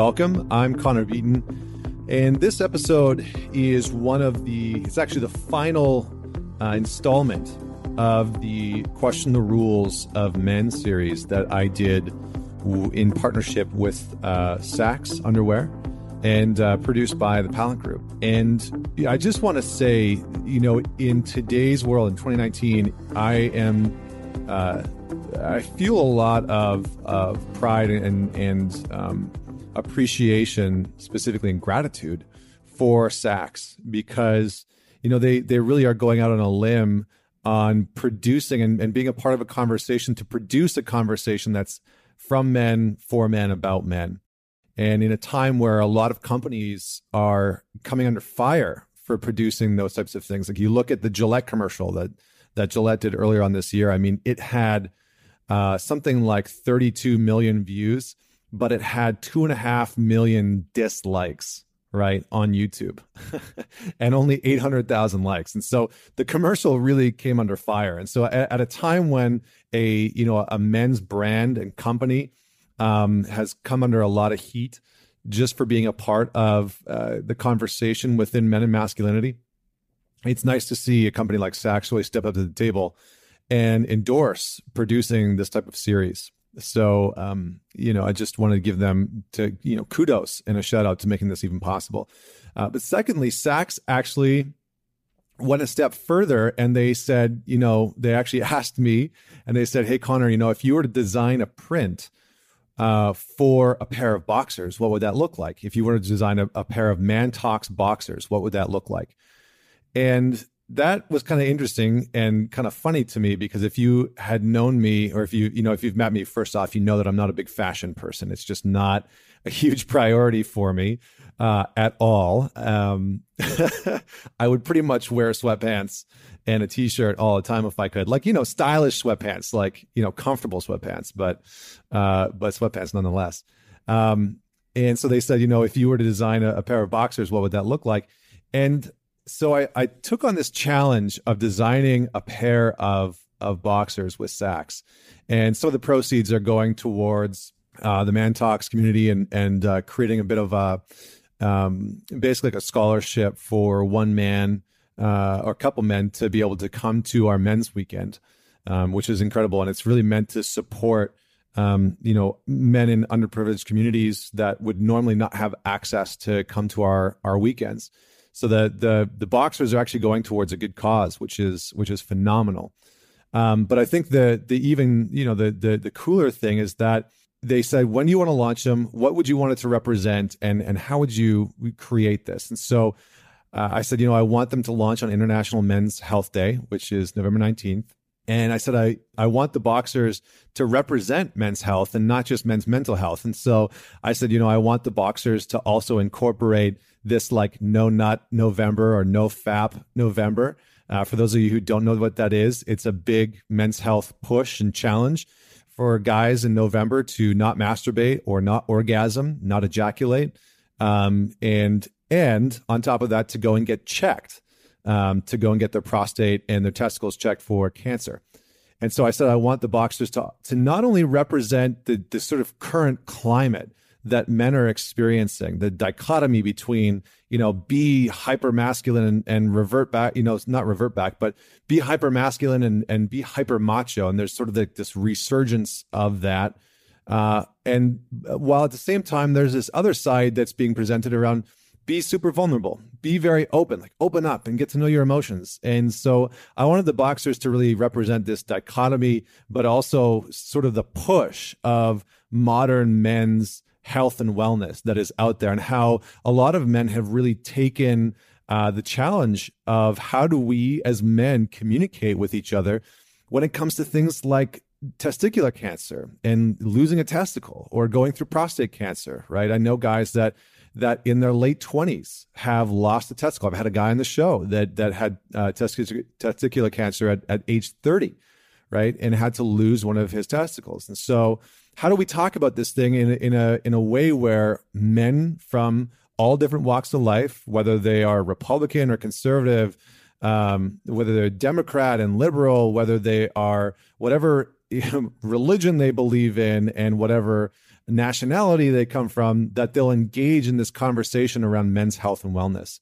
welcome. I'm Connor Beaton, and this episode is one of the, it's actually the final uh, installment of the Question the Rules of Men series that I did in partnership with uh, Saxx Underwear and uh, produced by the Pallant Group. And I just want to say, you know, in today's world, in 2019, I am, uh, I feel a lot of, of pride and, and um, appreciation, specifically in gratitude for Saxx because, you know, they, they really are going out on a limb on producing and, and being a part of a conversation to produce a conversation that's from men, for men, about men. And in a time where a lot of companies are coming under fire for producing those types of things, like you look at the Gillette commercial that that Gillette did earlier on this year. I mean, it had uh, something like 32 million views, but it had two and a half million dislikes right on YouTube and only 800,000 likes. And so the commercial really came under fire. And so at, at, a time when a, you know, a men's brand and company um, has come under a lot of heat just for being a part of uh, the conversation within men and masculinity. It's nice to see a company like Saxx really step up to the table and endorse producing this type of series. So, um, you know, I just wanted to give them to, you know, kudos and a shout out to making this even possible. Uh, but secondly, Saxx actually went a step further and they said, you know, they actually asked me and they said, Hey, Connor, you know, if you were to design a print uh, for a pair of boxers, what would that look like? If you were to design a, a pair of ManTalks boxers, what would that look like? And that was kind of interesting and kind of funny to me because if you had known me or if you you know if you've met me first off you know that i'm not a big fashion person it's just not a huge priority for me uh, at all um, i would pretty much wear sweatpants and a t-shirt all the time if I could. Like, you know, stylish sweatpants, like, you know, comfortable sweatpants, but uh but sweatpants nonetheless. Um and so they said, you know, if you were to design a, a pair of boxers, what would that look like? And so I, I took on this challenge of designing a pair of of boxers with Saxx. And some of the proceeds are going towards uh, the ManTalks community and and uh, creating a bit of a um, basically like a scholarship for one man uh, or a couple men to be able to come to our men's weekend, um, which is incredible, and it's really meant to support um, you know men in underprivileged communities that would normally not have access to come to our our weekends. So the the the boxers are actually going towards a good cause, which is which is phenomenal. Um, but I think the the even you know the the the cooler thing is that they said when do you want to launch them, what would you want it to represent, and and how would you create this? And so uh, I said, you know, I want them to launch on International Men's Health Day, which is November 19th. And I said, I, I want the boxers to represent men's health and not just men's mental health. And so I said, you know, I want the boxers to also incorporate this like no nut November or no fap November. Uh, for those of you who don't know what that is, it's a big men's health push and challenge for guys in November to not masturbate or not orgasm, not ejaculate. Um, and and on top of that, to go and get checked, um, to go and get their prostate and their testicles checked for cancer. And so I said, I want the boxers to, to not only represent the, the sort of current climate that men are experiencing, the dichotomy between, you know, be hyper masculine and, and revert back, you know, not revert back, but be hyper masculine and, and be hyper macho. And there's sort of the, this resurgence of that. Uh, and while at the same time, there's this other side that's being presented around be super vulnerable, be very open, like open up and get to know your emotions. And so I wanted the boxers to really represent this dichotomy, but also sort of the push of modern men's health and wellness that is out there and how a lot of men have really taken uh, the challenge of how do we as men communicate with each other when it comes to things like testicular cancer and losing a testicle or going through prostate cancer, right? I know guys that that in their late 20s have lost a testicle. I've had a guy on the show that that had uh, testicular, testicular cancer at, at age 30, right, and had to lose one of his testicles. And so, how do we talk about this thing in in a in a way where men from all different walks of life, whether they are Republican or conservative, um, whether they're Democrat and liberal, whether they are whatever religion they believe in, and whatever nationality they come from that they'll engage in this conversation around men's health and wellness.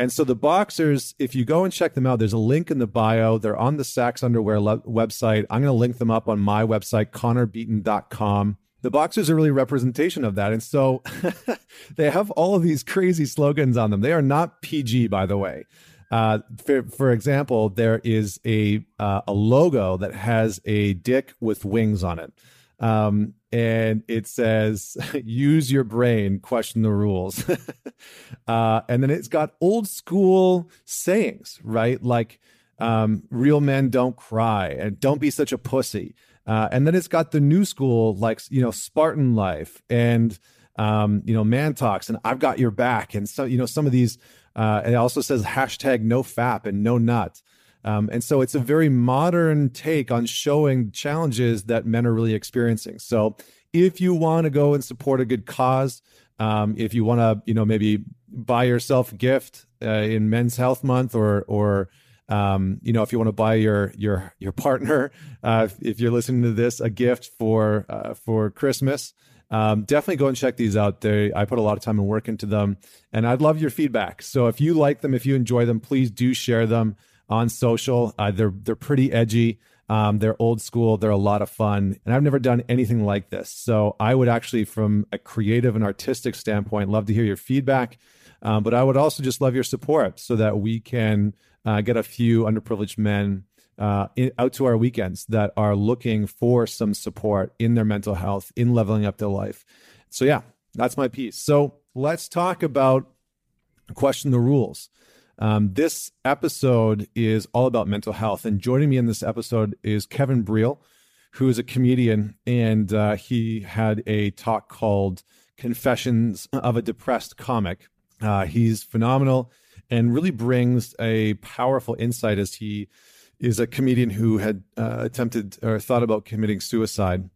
And so the boxers, if you go and check them out, there's a link in the bio. They're on the Saxx Underwear le- website. I'm going to link them up on my website, connorbeaton.com. The boxers are really representation of that. And so they have all of these crazy slogans on them. They are not PG, by the way. Uh, for, for example, there is a uh, a logo that has a dick with wings on it. Um, and it says use your brain question the rules. Uh, and then it's got old school sayings right? Like um, real men don't cry and don't be such a pussy. Uh, and then it's got the new school like you know spartan life and um, you know man talks and i've got your back. And so you know some of these uh, it also says hashtag no fap and no nut um, and so it's a very modern take on showing challenges that men are really experiencing. So if you want to go and support a good cause, um, if you want to, you know, maybe buy yourself a gift uh, in Men's Health Month, or or um, you know, if you want to buy your your your partner, uh, if you're listening to this, a gift for uh, for Christmas. Um, definitely go and check these out. They, I put a lot of time and work into them, and I'd love your feedback. So if you like them, if you enjoy them, please do share them on social. Uh, they're they're pretty edgy. Um, they're old school. They're a lot of fun, and I've never done anything like this. So I would actually, from a creative and artistic standpoint, love to hear your feedback. Um, but I would also just love your support so that we can uh, get a few underprivileged men uh, in, out to our weekends that are looking for some support in their mental health, in leveling up their life. So yeah, that's my piece. So let's talk about question the rules. Um, this episode is all about mental health. And joining me in this episode is Kevin Breel, who is a comedian. And uh, he had a talk called Confessions of a Depressed Comic. Uh, he's phenomenal and really brings a powerful insight as he is a comedian who had uh, attempted or thought about committing suicide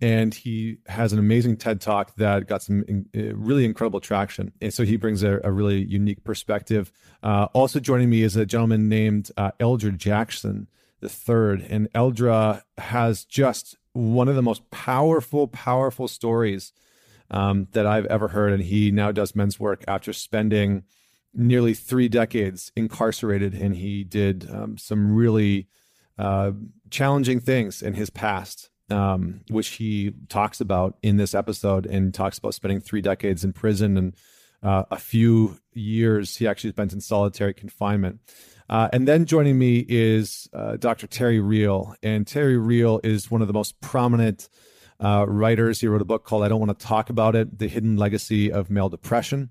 and he has an amazing TED talk that got some in, uh, really incredible traction. And so he brings a, a really unique perspective. Uh, also joining me is a gentleman named uh, Eldra Jackson the third, and Eldra has just one of the most powerful, powerful stories um, that I've ever heard. And he now does men's work after spending nearly three decades incarcerated, and he did um, some really uh, challenging things in his past um, which he talks about in this episode and talks about spending three decades in prison and uh, a few years he actually spent in solitary confinement. Uh, and then joining me is uh, Dr. Terry Real. And Terry Real is one of the most prominent uh, writers. He wrote a book called I Don't Want to Talk About It The Hidden Legacy of Male Depression.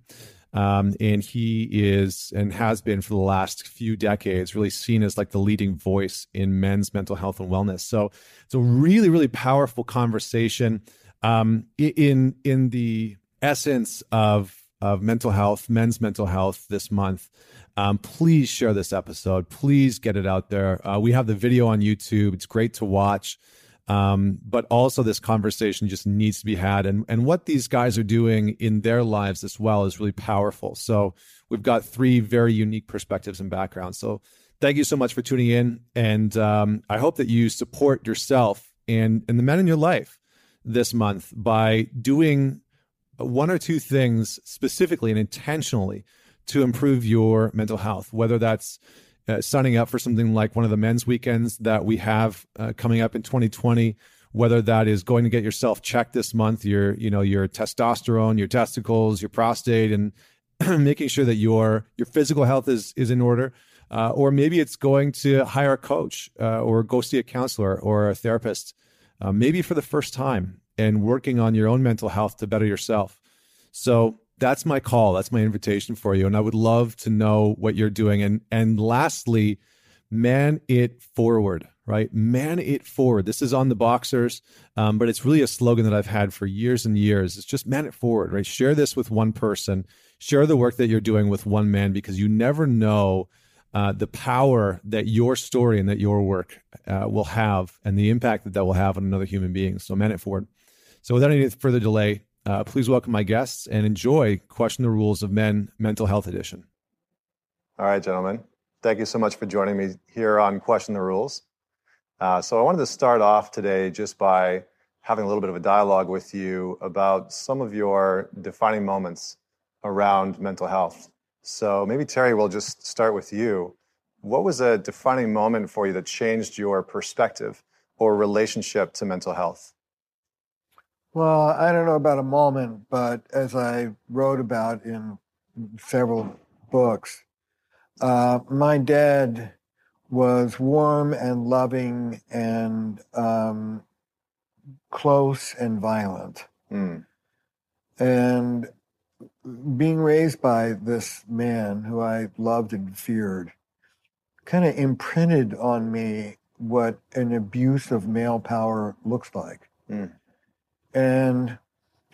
Um, and he is and has been for the last few decades really seen as like the leading voice in men's mental health and wellness. So it's a really, really powerful conversation um, in in the essence of of mental health, men's mental health this month. Um, please share this episode. Please get it out there. Uh, we have the video on YouTube. It's great to watch. Um, but also this conversation just needs to be had. And, and what these guys are doing in their lives as well is really powerful. So we've got three very unique perspectives and backgrounds. So thank you so much for tuning in. And um, I hope that you support yourself and, and the men in your life this month by doing one or two things specifically and intentionally to improve your mental health, whether that's uh, signing up for something like one of the men's weekends that we have uh, coming up in 2020 whether that is going to get yourself checked this month your you know your testosterone your testicles your prostate and making sure that your your physical health is is in order uh, or maybe it's going to hire a coach uh, or go see a counselor or a therapist uh, maybe for the first time and working on your own mental health to better yourself. So that's my call. That's my invitation for you. And I would love to know what you're doing. And and lastly, man it forward, right? Man it forward. This is on the boxers, um, but it's really a slogan that I've had for years and years. It's just man it forward, right? Share this with one person. Share the work that you're doing with one man because you never know uh, the power that your story and that your work uh, will have and the impact that that will have on another human being. So man it forward. So without any further delay, uh, please welcome my guests and enjoy Question the Rules of Men Mental Health Edition. All right, gentlemen. Thank you so much for joining me here on Question the Rules. Uh, so, I wanted to start off today just by having a little bit of a dialogue with you about some of your defining moments around mental health. So maybe Terry, we'll just start with you. What was a defining moment for you that changed your perspective or relationship to mental health? Well, I don't know about a moment, but as I wrote about in several books, uh, my dad was warm and loving and um, close and violent. Mm. And being raised by this man who I loved and feared kind of imprinted on me what an abuse of male power looks like. Mm. And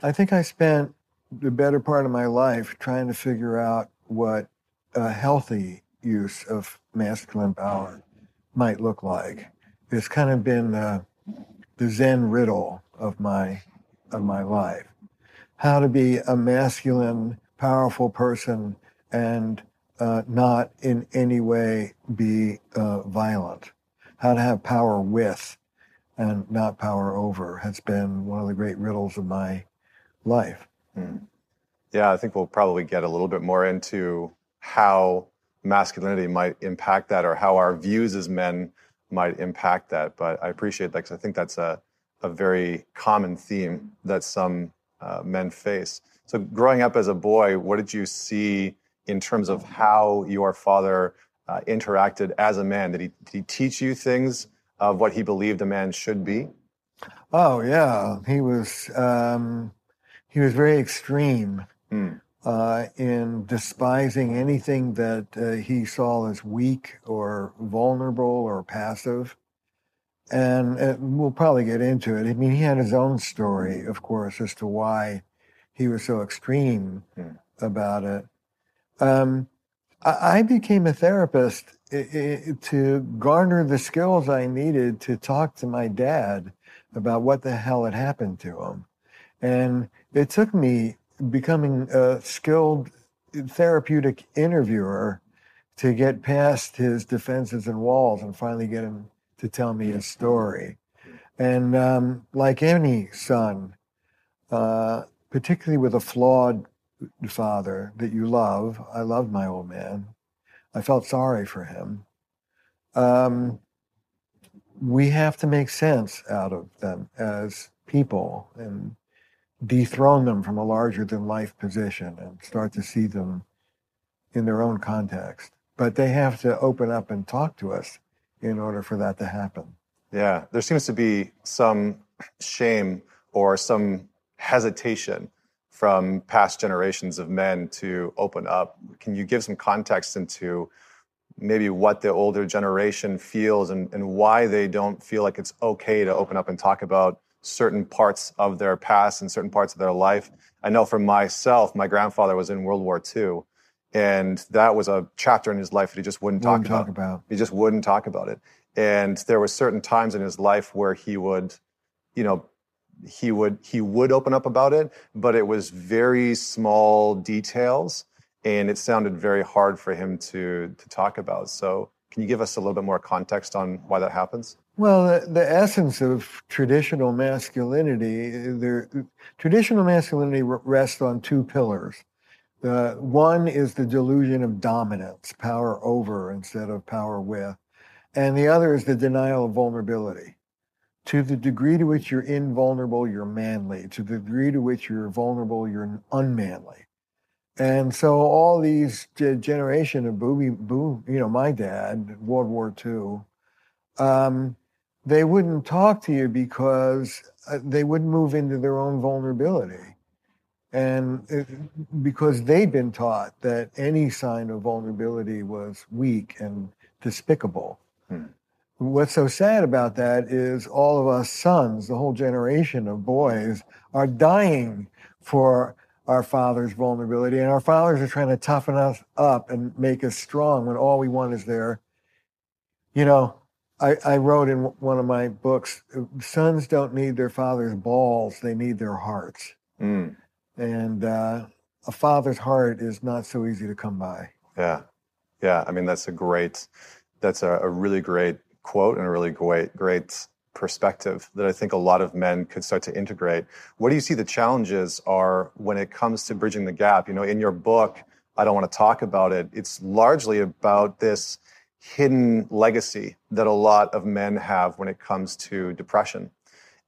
I think I spent the better part of my life trying to figure out what a healthy use of masculine power might look like. It's kind of been the, the Zen riddle of my of my life. How to be a masculine, powerful person and uh, not in any way be uh, violent. How to have power with and not power over has been one of the great riddles of my life. Mm. Yeah, I think we'll probably get a little bit more into how masculinity might impact that or how our views as men might impact that. But I appreciate that because I think that's a, a very common theme that some uh, men face. So, growing up as a boy, what did you see in terms of how your father uh, interacted as a man? Did he, did he teach you things of what he believed a man should be? Oh yeah, he was um, he was very extreme. Mm uh, in despising anything that uh, he saw as weak or vulnerable or passive. And uh, we'll probably get into it. I mean, he had his own story, of course, as to why he was so extreme mm. about it. Um, I, I became a therapist to garner the skills I needed to talk to my dad about what the hell had happened to him. And it took me becoming a skilled therapeutic interviewer to get past his defenses and walls and finally get him to tell me his story. And um, like any son, uh, particularly with a flawed father that you love, I loved my old man. I felt sorry for him. Um, we have to make sense out of them as people and dethrone them from a larger than life position and start to see them in their own context. But they have to open up and talk to us in order for that to happen. Yeah, there seems to be some shame or some hesitation from past generations of men to open up. Can you give some context into maybe what the older generation feels and, and why they don't feel like it's okay to open up and talk about certain parts of their past and certain parts of their life. I know for myself, my grandfather was in World War II, and that was a chapter in his life that he just wouldn't, wouldn't talk, talk about. about. He just wouldn't talk about it. And there were certain times in his life where he would, you know, he would he would open up about it, but it was very small details, and it sounded very hard for him to to talk about. So, can you give us a little bit more context on why that happens? Well, the, essence of traditional masculinity, there, traditional masculinity rests on two pillars. The one is the delusion of dominance, power over instead of power with, and the other is the denial of vulnerability. To the degree to which you're invulnerable, you're manly. To the degree to which you're vulnerable, you're unmanly. And so all these generation of booby, boo, you know, my dad, World War II, um, they wouldn't talk to you because uh, they wouldn't move into their own vulnerability. And it, because they'd been taught that any sign of vulnerability was weak and despicable. Hmm. What's so sad about that is all of us sons, the whole generation of boys, are dying for our father's vulnerability. And our fathers are trying to toughen us up and make us strong when all we want is their, you know, I, I wrote in one of my books, sons don't need their father's balls, they need their hearts. Mm. And uh, a father's heart is not so easy to come by. Yeah. Yeah. I mean, that's a great, that's a, a really great quote and a really great, great perspective that I think a lot of men could start to integrate. What do you see the challenges are when it comes to bridging the gap? You know, in your book, I don't want to talk about it. It's largely about this hidden legacy that a lot of men have when it comes to depression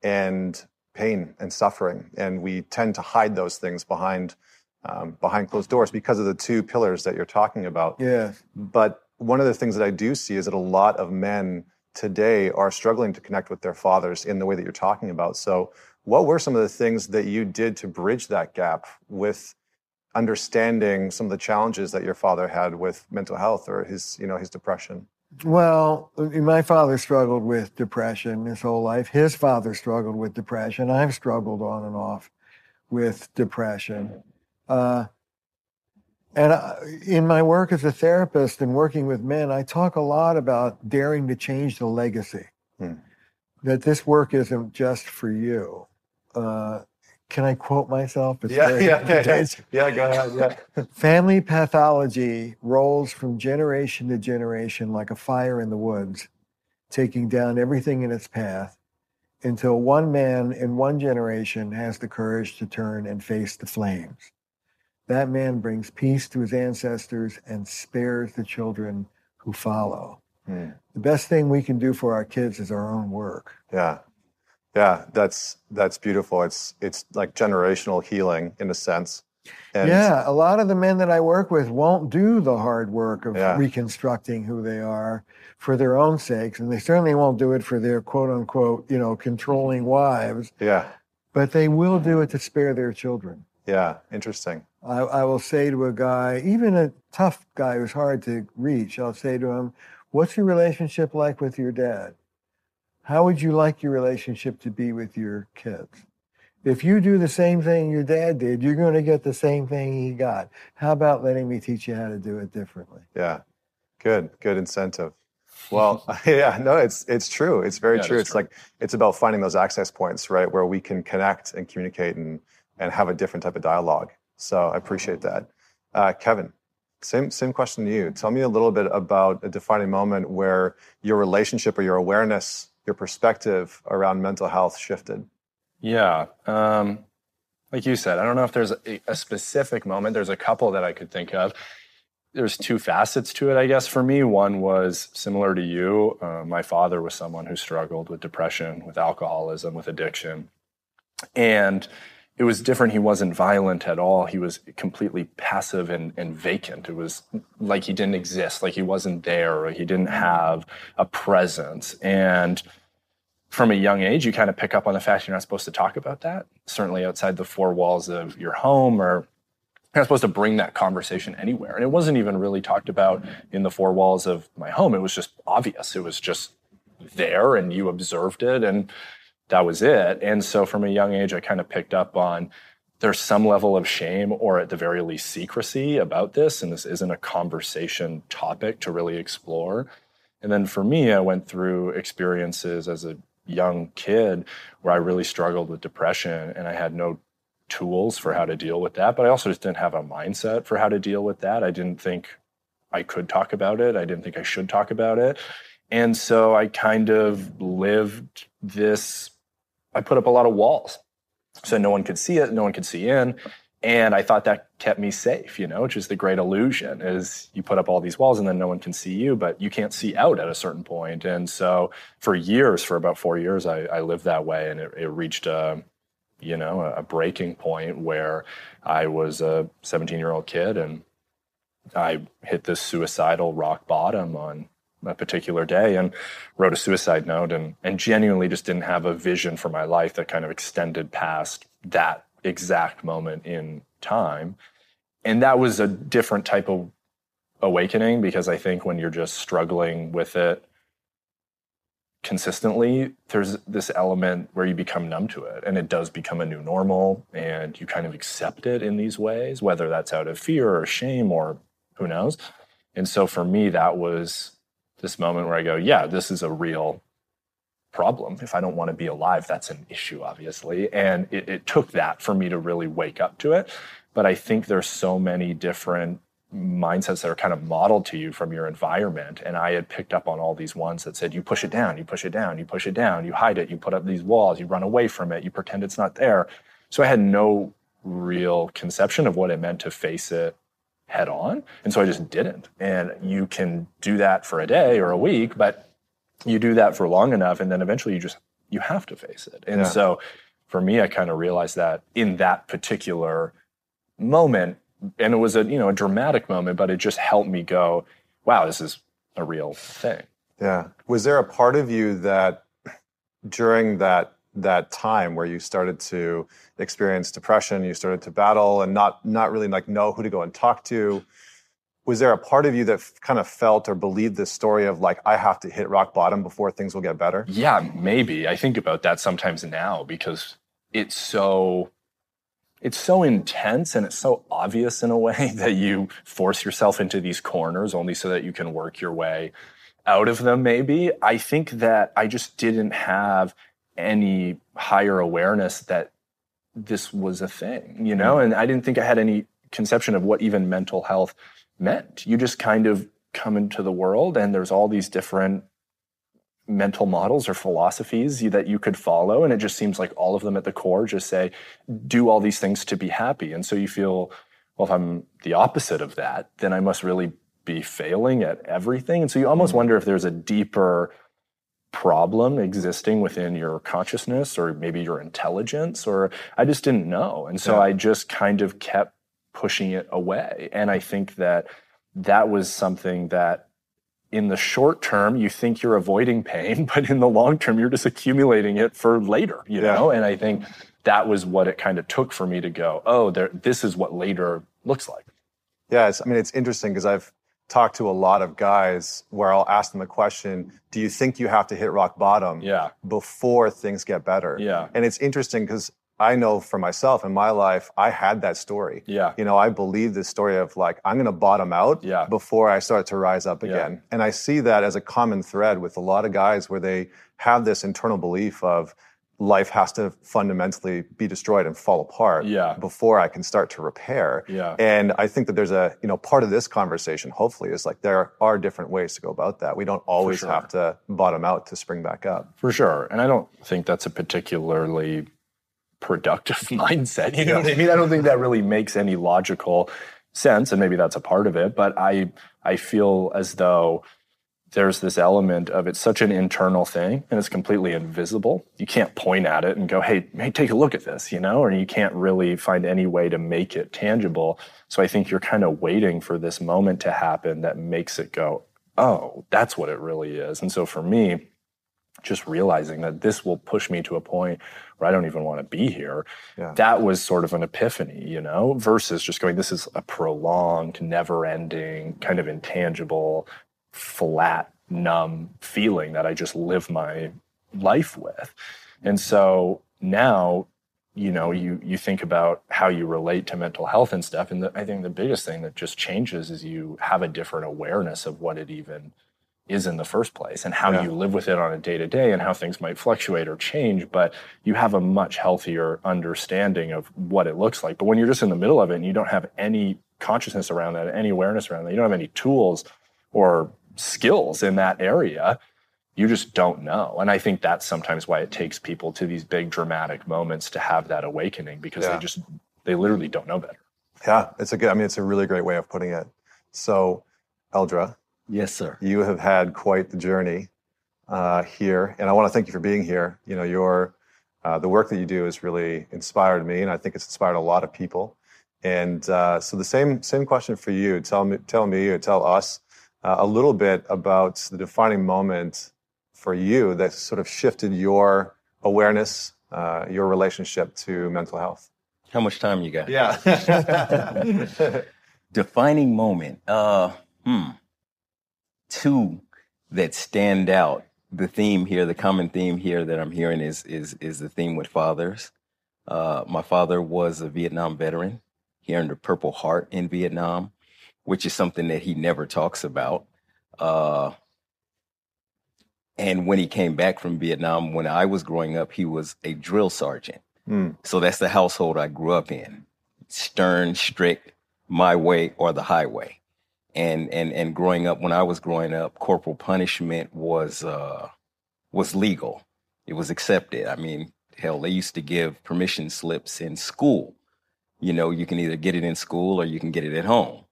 and pain and suffering. And we tend to hide those things behind um, behind closed doors because of the two pillars that you're talking about. Yeah. But one of the things that I do see is that a lot of men today are struggling to connect with their fathers in the way that you're talking about. So, what were some of the things that you did to bridge that gap with understanding some of the challenges that your father had with mental health or his, you know, his depression? Well, my father struggled with depression his whole life. His father struggled with depression. I've struggled on and off with depression. Uh, and I, in my work as a therapist and working with men, I talk a lot about daring to change the legacy. Hmm. That this work isn't just for you. Uh, can I quote myself? It's yeah, yeah, yeah, yeah, yeah. Go ahead. Yeah. Family pathology rolls from generation to generation like a fire in the woods, taking down everything in its path until one man in one generation has the courage to turn and face the flames. That man brings peace to his ancestors and spares the children who follow. Hmm. The best thing we can do for our kids is our own work. Yeah. Yeah, that's that's beautiful. It's it's like generational healing in a sense. And yeah, a lot of the men that I work with won't do the hard work of yeah. reconstructing who they are for their own sakes, and they certainly won't do it for their quote unquote, you know, controlling wives. Yeah. But they will do it to spare their children. Yeah, interesting. I, I, will say to a guy, even a tough guy who's hard to reach, I'll say to him, What's your relationship like with your dad? How would you like your relationship to be with your kids? If you do the same thing your dad did, you're going to get the same thing he got. How about letting me teach you how to do it differently? Yeah, good, good incentive. Well, yeah, no, it's it's true. It's very yeah, true. It's true. like it's about finding those access points, right, where we can connect and communicate and and have a different type of dialogue. So I appreciate that. Uh, Kevin, same same question to you. Tell me a little bit about a defining moment where your relationship or your awareness, your perspective around mental health shifted. Yeah, um, like you said, I don't know if there's a, a specific moment. There's a couple that I could think of. There's two facets to it, I guess. For me, one was similar to you. Uh, my father was someone who struggled with depression, with alcoholism, with addiction, and it was different. He wasn't violent at all. He was completely passive and, and vacant. It was like he didn't exist, like he wasn't there, or he didn't have a presence. And from a young age, you kind of pick up on the fact you're not supposed to talk about that, certainly outside the four walls of your home or you're not supposed to bring that conversation anywhere. And it wasn't even really talked about in the four walls of my home. It was just obvious. It was just there and you observed it. And that was it. And so from a young age, I kind of picked up on there's some level of shame or at the very least secrecy about this. And this isn't a conversation topic to really explore. And then for me, I went through experiences as a young kid where I really struggled with depression and I had no tools for how to deal with that. But I also just didn't have a mindset for how to deal with that. I didn't think I could talk about it. I didn't think I should talk about it. And so I kind of lived this I put up a lot of walls so no one could see it, no one could see in. And I thought that kept me safe, you know, which is the great illusion is you put up all these walls and then no one can see you, but you can't see out at a certain point. And so for years, for about four years, I, I lived that way and it, it reached a, you know, a breaking point where I was a 17 year old kid and I hit this suicidal rock bottom on a particular day and wrote a suicide note and, and genuinely just didn't have a vision for my life that kind of extended past that exact moment in time. And that was a different type of awakening because I think when you're just struggling with it consistently, there's this element where you become numb to it and it does become a new normal and you kind of accept it in these ways, whether that's out of fear or shame or who knows. And so for me, that was this moment where I go, yeah, this is a real problem. If I don't want to be alive, that's an issue, obviously. And it, it, took that for me to really wake up to it. But I think there's so many different mindsets that are kind of modeled to you from your environment. And I had picked up on all these ones that said, you push it down, you push it down, you push it down, you hide it, you put up these walls, you run away from it, you pretend it's not there. So I had no real conception of what it meant to face it head on. And so I just didn't. And you can do that for a day or a week, but you do that for long enough and then eventually you just you have to face it. And yeah. so for me I kind of realized that in that particular moment and it was a you know a dramatic moment but it just helped me go wow this is a real thing. Yeah. Was there a part of you that during that that time where you started to experience depression, you started to battle and not not really like know who to go and talk to. Was there a part of you that kind of felt or believed this story of like I have to hit rock bottom before things will get better? Yeah, maybe. I think about that sometimes now because it's so it's so intense and it's so obvious in a way that you force yourself into these corners only so that you can work your way out of them maybe. I think that I just didn't have any higher awareness that this was a thing, you know? And I didn't think I had any conception of what even mental health meant. You just kind of come into the world and there's all these different mental models or philosophies that you could follow and it just seems like all of them at the core just say do all these things to be happy and so you feel well if i'm the opposite of that then i must really be failing at everything and so you almost mm-hmm. wonder if there's a deeper problem existing within your consciousness or maybe your intelligence or I just didn't know. And so yeah. I just kind of kept pushing it away. And I think that that was something that in the short term you think you're avoiding pain, but in the long term you're just accumulating it for later, you yeah. know? And I think that was what it kind of took for me to go, oh, there, this is what later looks like. Yeah, I mean, it's interesting because I've talk to a lot of guys where I'll ask them the question, do you think you have to hit rock bottom yeah. before things get better? Yeah. And it's interesting because I know for myself in my life, I had that story. Yeah. You know, I believe this story of like, I'm going to bottom out yeah. before I start to rise up again. Yeah. And I see that as a common thread with a lot of guys where they have this internal belief of, life has to fundamentally be destroyed and fall apart yeah. before I can start to repair. Yeah. And I think that there's a, you know, part of this conversation, hopefully, is like there are different ways to go about that. We don't always sure. have to bottom out to spring back up. For sure. And I don't think that's a particularly productive mindset. You know what I mean? I don't think that really makes any logical sense. And maybe that's a part of it. But I I feel as though there's this element of it's such an internal thing and it's completely invisible. You can't point at it and go, hey, hey, take a look at this, you know, or you can't really find any way to make it tangible. So I think you're kind of waiting for this moment to happen that makes it go, oh, that's what it really is. And so for me, just realizing that this will push me to a point where I don't even want to be here. Yeah. That was sort of an epiphany, you know, versus just going, this is a prolonged, never ending, kind of intangible flat, numb feeling that I just live my life with. And so now, you know, you you think about how you relate to mental health and stuff. And the, I think the biggest thing that just changes is you have a different awareness of what it even is in the first place and how yeah. you live with it on a day to day and how things might fluctuate or change. But you have a much healthier understanding of what it looks like. But when you're just in the middle of it and you don't have any consciousness around that, any awareness around that, you don't have any tools or skills in that area you just don't know. And i think that's sometimes why it takes people to these big dramatic moments to have that awakening because yeah. they just they literally don't know better. Yeah it's a good i mean it's a really great way of putting it. So eldra yes sir. you have had quite the journey uh, here and i want to thank you for being here. You know your uh, the work that you do has really inspired me and i think it's inspired a lot of people. And uh, so the same same question for you. Tell me tell me or tell us uh, a little bit about the defining moment for you that sort of shifted your awareness, uh, your relationship to mental health. How much time you got? Yeah. defining moment. Uh, hmm. Two that stand out. The theme here, the common theme here that I'm hearing is is is the theme with fathers. Uh, my father was a Vietnam veteran. He earned a Purple Heart in Vietnam which is something that he never talks about. Uh, and when he came back from Vietnam, when I was growing up, he was a drill sergeant. Mm. So that's the household I grew up in stern, strict, my way or the highway. And and and growing up, when I was growing up, corporal punishment was uh, was legal. It was accepted. I mean, hell, they used to give permission slips in school. You know, you can either get it in school or you can get it at home.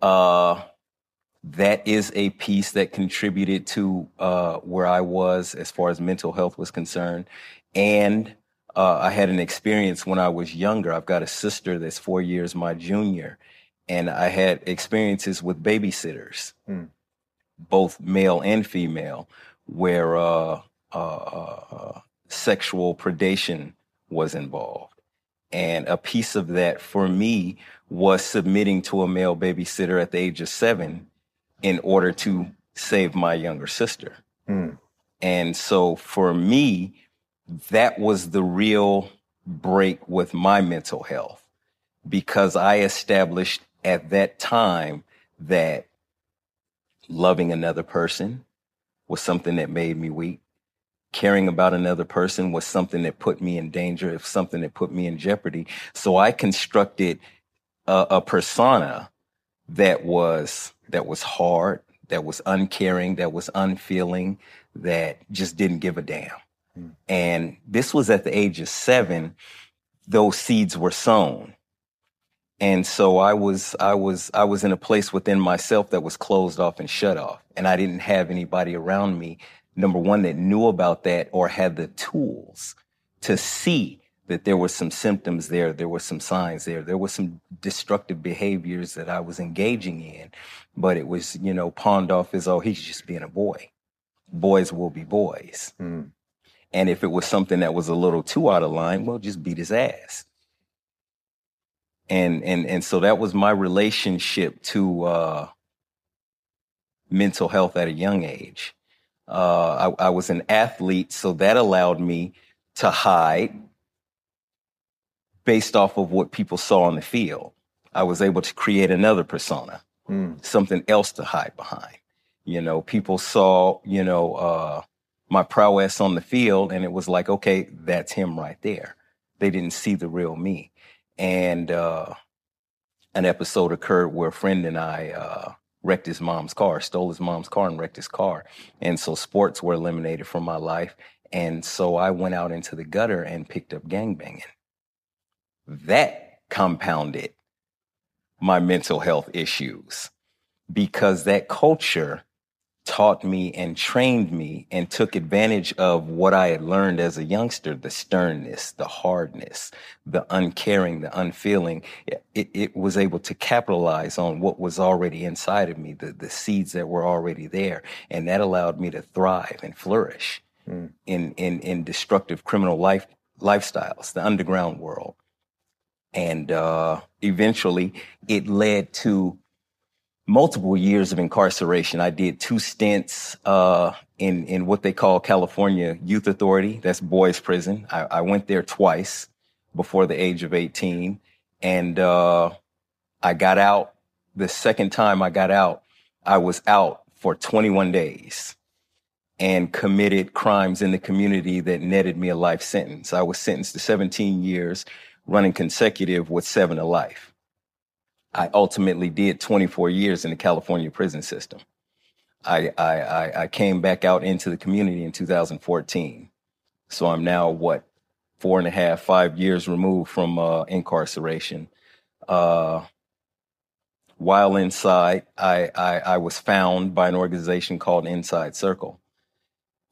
Uh, that is a piece that contributed to uh, where I was as far as mental health was concerned. And uh, I had an experience when I was younger. I've got a sister that's four years my junior, and I had experiences with babysitters, mm. both male and female, where uh, uh, uh, sexual predation was involved. And a piece of that for me was submitting to a male babysitter at the age of seven in order to save my younger sister. Mm. And so for me, that was the real break with my mental health because I established at that time that loving another person was something that made me weak. Caring about another person was something that put me in danger, if something that put me in jeopardy. So I constructed a, a persona that was that was hard, that was uncaring, that was unfeeling, that just didn't give a damn. Mm. And this was at the age of seven, those seeds were sown. And so I was, I was, I was in a place within myself that was closed off and shut off. And I didn't have anybody around me, number one, that knew about that or had the tools to see that there were some symptoms there, there were some signs there, there were some destructive behaviors that I was engaging in, but it was, you know, pawned off as, oh, he's just being a boy. Boys will be boys. Mm. And if it was something that was a little too out of line, well, just beat his ass. And and and so that was my relationship to uh, mental health at a young age. Uh, I, I was an athlete, so that allowed me to hide based off of what people saw on the field. I was able to create another persona, mm. something else to hide behind. You know, people saw, you know, uh, my prowess on the field and it was like, okay, that's him right there. They didn't see the real me. And uh, an episode occurred where a friend and I uh, wrecked his mom's car, stole his mom's car and wrecked his car. And so sports were eliminated from my life. And so I went out into the gutter and picked up gangbanging that compounded my mental health issues because that culture taught me and trained me and took advantage of what I had learned as a youngster the sternness, the hardness, the uncaring, the unfeeling. It, it, was able to capitalize on what was already inside of me, the, the seeds that were already there. And that allowed me to thrive and flourish mm. in, in, in destructive criminal life, lifestyles, the underground world. And uh, eventually it led to multiple years of incarceration. I did two stints uh, in, in what they call California Youth Authority. That's boys prison. I, I went there twice before the age of 18. And uh, I got out. The second time I got out, I was out for 21 days and committed crimes in the community that netted me a life sentence. I was sentenced to 17 years running consecutive with seven to life. I ultimately did 24 years in the California prison system. I, I, I, came back out into the community in 2014. So I'm now, what, four and a half, five years removed from uh, incarceration. Uh, while inside, I, I, I, was found by an organization called Inside Circle.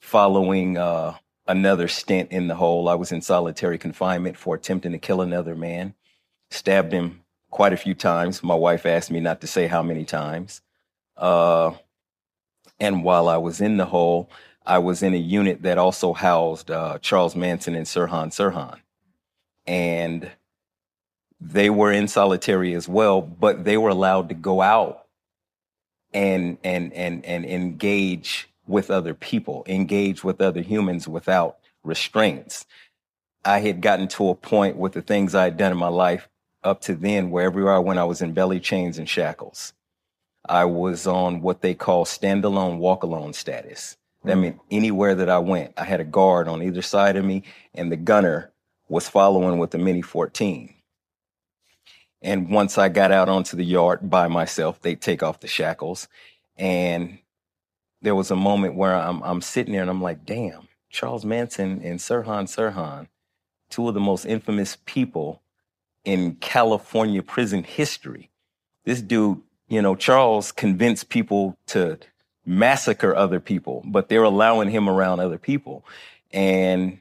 Following uh, another stint in the hole. I was in solitary confinement for attempting to kill another man, stabbed him quite a few times. My wife asked me not to say how many times. Uh, and while I was in the hole, I was in a unit that also housed uh, Charles Manson and Sirhan Sirhan. And they were in solitary as well, but they were allowed to go out and and and and engage with other people, engage with other humans without restraints. I had gotten to a point with the things I had done in my life up to then wherever I went, I was in belly chains and shackles. I was on what they call standalone, walk alone status. That mm. meant anywhere that I went, I had a guard on either side of me, and the gunner was following with the Mini 14. And once I got out onto the yard by myself, they take off the shackles. And there was a moment where I'm, I'm sitting there and I'm like, damn, Charles Manson and Sirhan Sirhan, two of the most infamous people in California prison history. This dude, you know, Charles convinced people to massacre other people, but they're allowing him around other people. And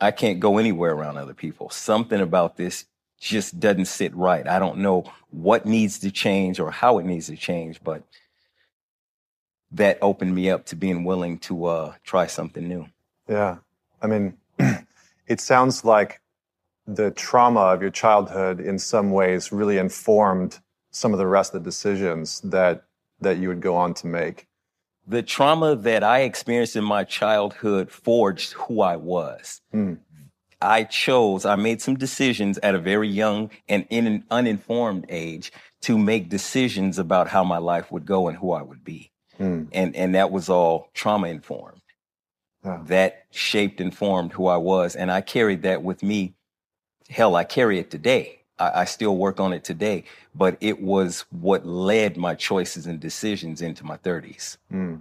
I can't go anywhere around other people. Something about this just doesn't sit right. I don't know what needs to change or how it needs to change, but that opened me up to being willing to uh, try something new. Yeah. I mean, it sounds like the trauma of your childhood in some ways really informed some of the rest of the decisions that that you would go on to make. The trauma that I experienced in my childhood forged who I was. Mm. I chose, I made some decisions at a very young and in an uninformed age to make decisions about how my life would go and who I would be. Mm. And, and that was all trauma informed. Yeah. That shaped and formed who I was. And I carried that with me. Hell, I carry it today. I, I still work on it today, but it was what led my choices and decisions into my 30s. Mm.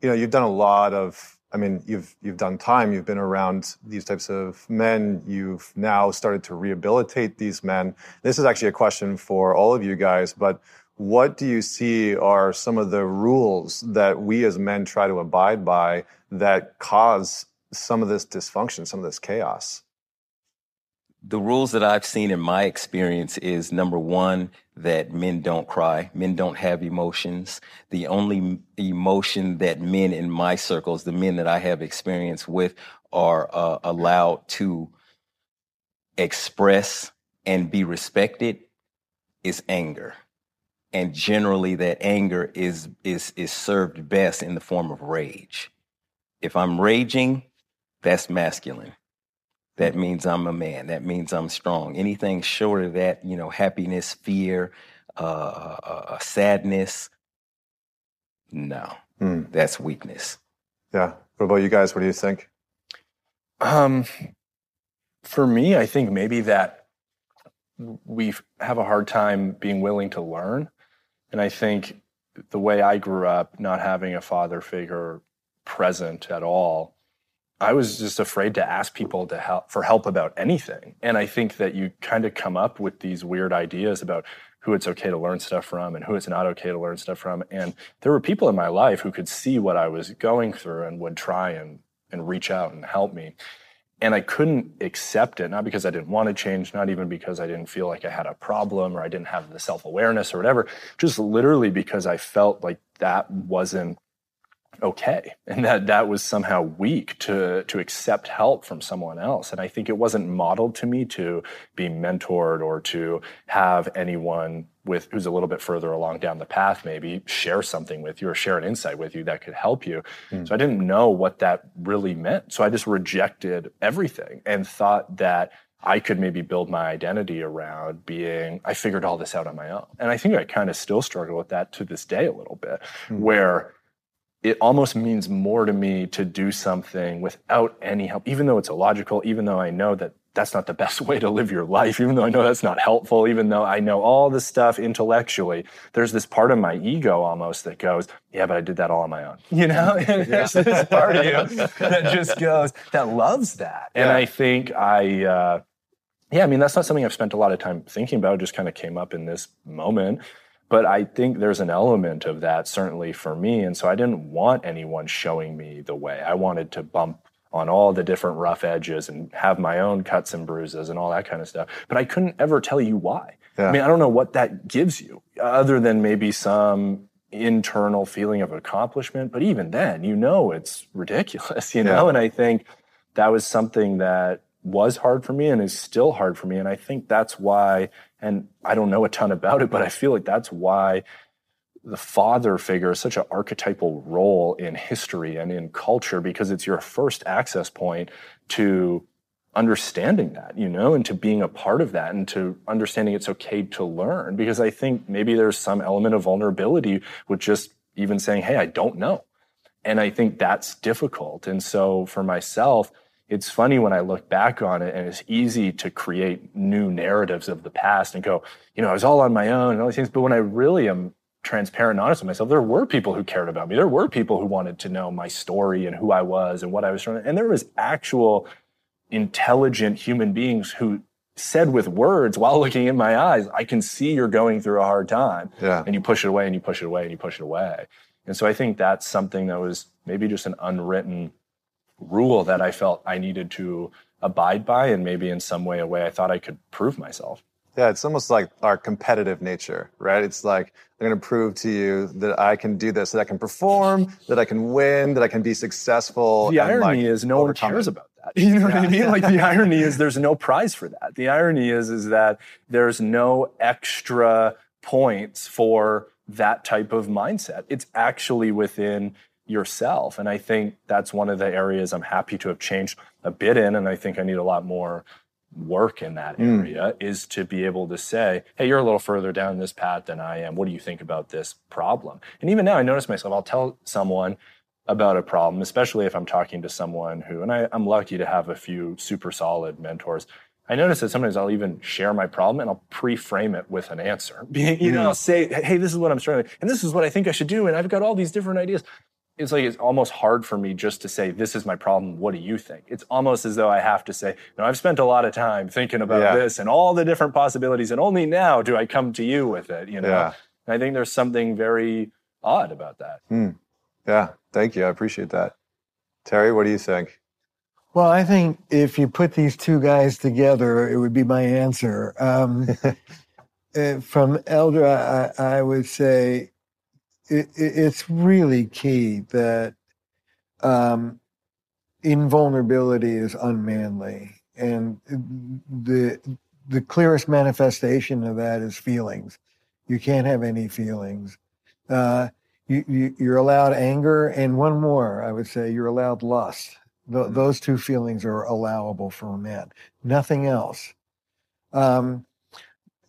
You know, you've done a lot of I mean, you've you've done time. You've been around these types of men. You've now started to rehabilitate these men. This is actually a question for all of you guys. But what do you see are some of the rules that we as men try to abide by that cause some of this dysfunction, some of this chaos? The rules that I've seen in my experience is number one, that men don't cry. Men don't have emotions. The only emotion that men in my circles, the men that I have experience with, are uh, allowed to express and be respected is anger. And generally that anger is, is, is served best in the form of rage. If I'm raging, that's masculine that means I'm a man. That means I'm strong. Anything short of that, you know, happiness, fear, uh, uh, uh sadness, no, mm. that's weakness. Yeah. What about you guys? What do you think? Um, for me, I think maybe that we have a hard time being willing to learn. And I think the way I grew up, not having a father figure present at all, I was just afraid to ask people to help for help about anything. And I think that you kind of come up with these weird ideas about who it's okay to learn stuff from and who it's not okay to learn stuff from. And there were people in my life who could see what I was going through and would try and and reach out and help me. And I couldn't accept it, not because I didn't want to change, not even because I didn't feel like I had a problem or I didn't have the self awareness or whatever, just literally because I felt like that wasn't okay and that that was somehow weak to to accept help from someone else and i think it wasn't modeled to me to be mentored or to have anyone with who's a little bit further along down the path maybe share something with you or share an insight with you that could help you mm. so i didn't know what that really meant so i just rejected everything and thought that I could maybe build my identity around being, I figured all this out on my own. And I think I kind of still struggle with that to this day a little bit, mm. where it almost means more to me to do something without any help, even though it's illogical, even though I know that that's not the best way to live your life, even though I know that's not helpful, even though I know all this stuff intellectually, there's this part of my ego almost that goes, yeah, but I did that all on my own. You know, and there's this part of you that just goes, that loves that. And I think I, uh, yeah, I mean, that's not something I've spent a lot of time thinking about. It just kind of came up in this moment. But I think there's an element of that certainly for me. And so I didn't want anyone showing me the way. I wanted to bump on all the different rough edges and have my own cuts and bruises and all that kind of stuff. But I couldn't ever tell you why. Yeah. I mean, I don't know what that gives you other than maybe some internal feeling of accomplishment. But even then, you know, it's ridiculous, you know? Yeah. And I think that was something that was hard for me and is still hard for me. And I think that's why and I don't know a ton about it, but I feel like that's why the father figure is such an archetypal role in history and in culture because it's your first access point to understanding that, you know, and to being a part of that and to understanding it's okay to learn. Because I think maybe there's some element of vulnerability with just even saying, hey, I don't know. And I think that's difficult. And so for myself, it's funny when I look back on it, and it's easy to create new narratives of the past and go, you know, I was all on my own and all these things. But when I really am transparent and honest with myself, there were people who cared about me. There were people who wanted to know my story and who I was and what I was trying. to, And there was actual intelligent human beings who said with words while looking in my eyes, I can see you're going through a hard time. Yeah. And you push it away and you push it away and you push it away. And so I think that's something that was maybe just an unwritten rule that I felt I needed to abide by, and maybe in some way, a way I thought I could prove myself. Yeah, it's almost like our competitive nature, right? It's like I'm going to prove to you that I can do this, that I can perform, that I can win, that I can be successful. The irony like is, no one cares it. about that. You know what I mean? Like the irony is, there's no prize for that. The irony is, is that there's no extra points for that type of mindset. It's actually within yourself. And I think that's one of the areas I'm happy to have changed a bit in. And I think I need a lot more work in that hmm. area mm. is to be able to say, hey, you're a little further down this path than I am. What do you think about this problem? And even now, I notice myself, I'll tell someone about a problem, especially if I'm talking to someone who, and I, I'm lucky to have a few super solid mentors. I notice that sometimes I'll even share my problem and I'll pre-frame it with an answer. Being, you know, I'll say, "Hey, this is what I'm struggling, and this is what I think I should do, and I've got all these different ideas." It's like it's almost hard for me just to say this is my problem. What do you think? It's almost as though i have to say you know i've spent a lot of time thinking about yeah. this and all the different possibilities and only now do i come to you with it you know? Yeah. and i think there's something very odd about that. Mm. yeah. Thank you. I appreciate that. Terry what do you think? Well i think if you put these two guys together it would be my answer. Um, eh, from Eldra I, I would say it, it's really key that um, invulnerability is unmanly, and the the clearest manifestation of that is feelings. You can't have any feelings. Uh, you, you, you're allowed anger, and one more, I would say, you're allowed lust. Th- mm-hmm. those two feelings are allowable for a man. Nothing else. Um,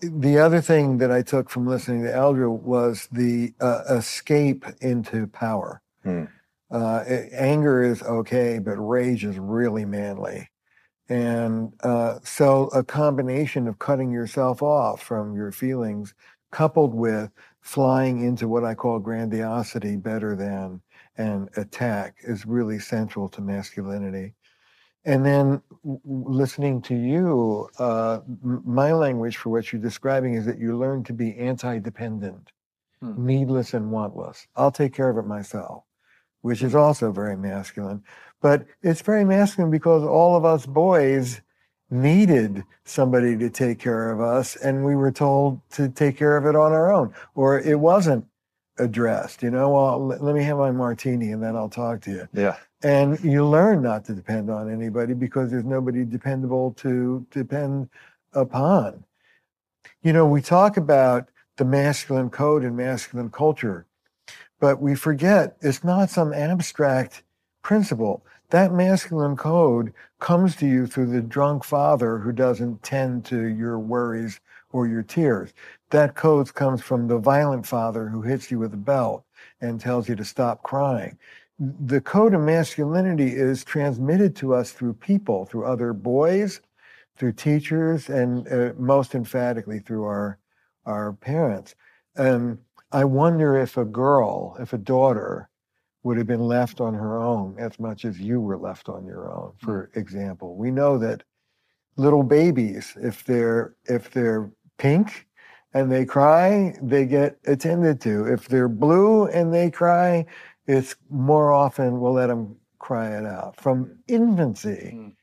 the other thing that I took from listening to Eldra was the uh, escape into power. Hmm. Uh, anger is okay, but rage is really manly. And uh, so a combination of cutting yourself off from your feelings, coupled with flying into what I call grandiosity better than an attack, is really central to masculinity. And then listening to you, uh, my language for what you're describing is that you learn to be anti dependent, hmm. needless, and wantless. I'll take care of it myself, which is also very masculine. But it's very masculine because all of us boys needed somebody to take care of us, and we were told to take care of it on our own, or it wasn't addressed. You know, well, let me have my martini and then I'll talk to you. Yeah. And you learn not to depend on anybody because there's nobody dependable to depend upon. You know, we talk about the masculine code and masculine culture, but we forget it's not some abstract principle. That masculine code comes to you through the drunk father who doesn't tend to your worries or your tears. That code comes from the violent father who hits you with a belt and tells you to stop crying the code of masculinity is transmitted to us through people, through other boys, through teachers, and uh, most emphatically through our our parents. Um, I wonder if a girl, if a daughter, would have been left on her own as much as you were left on your own. For hmm. example, we know that little babies, if they're if they're pink and they cry, they get attended to. If they're blue and they cry, it's more often we'll let them cry it out. From infancy, mm.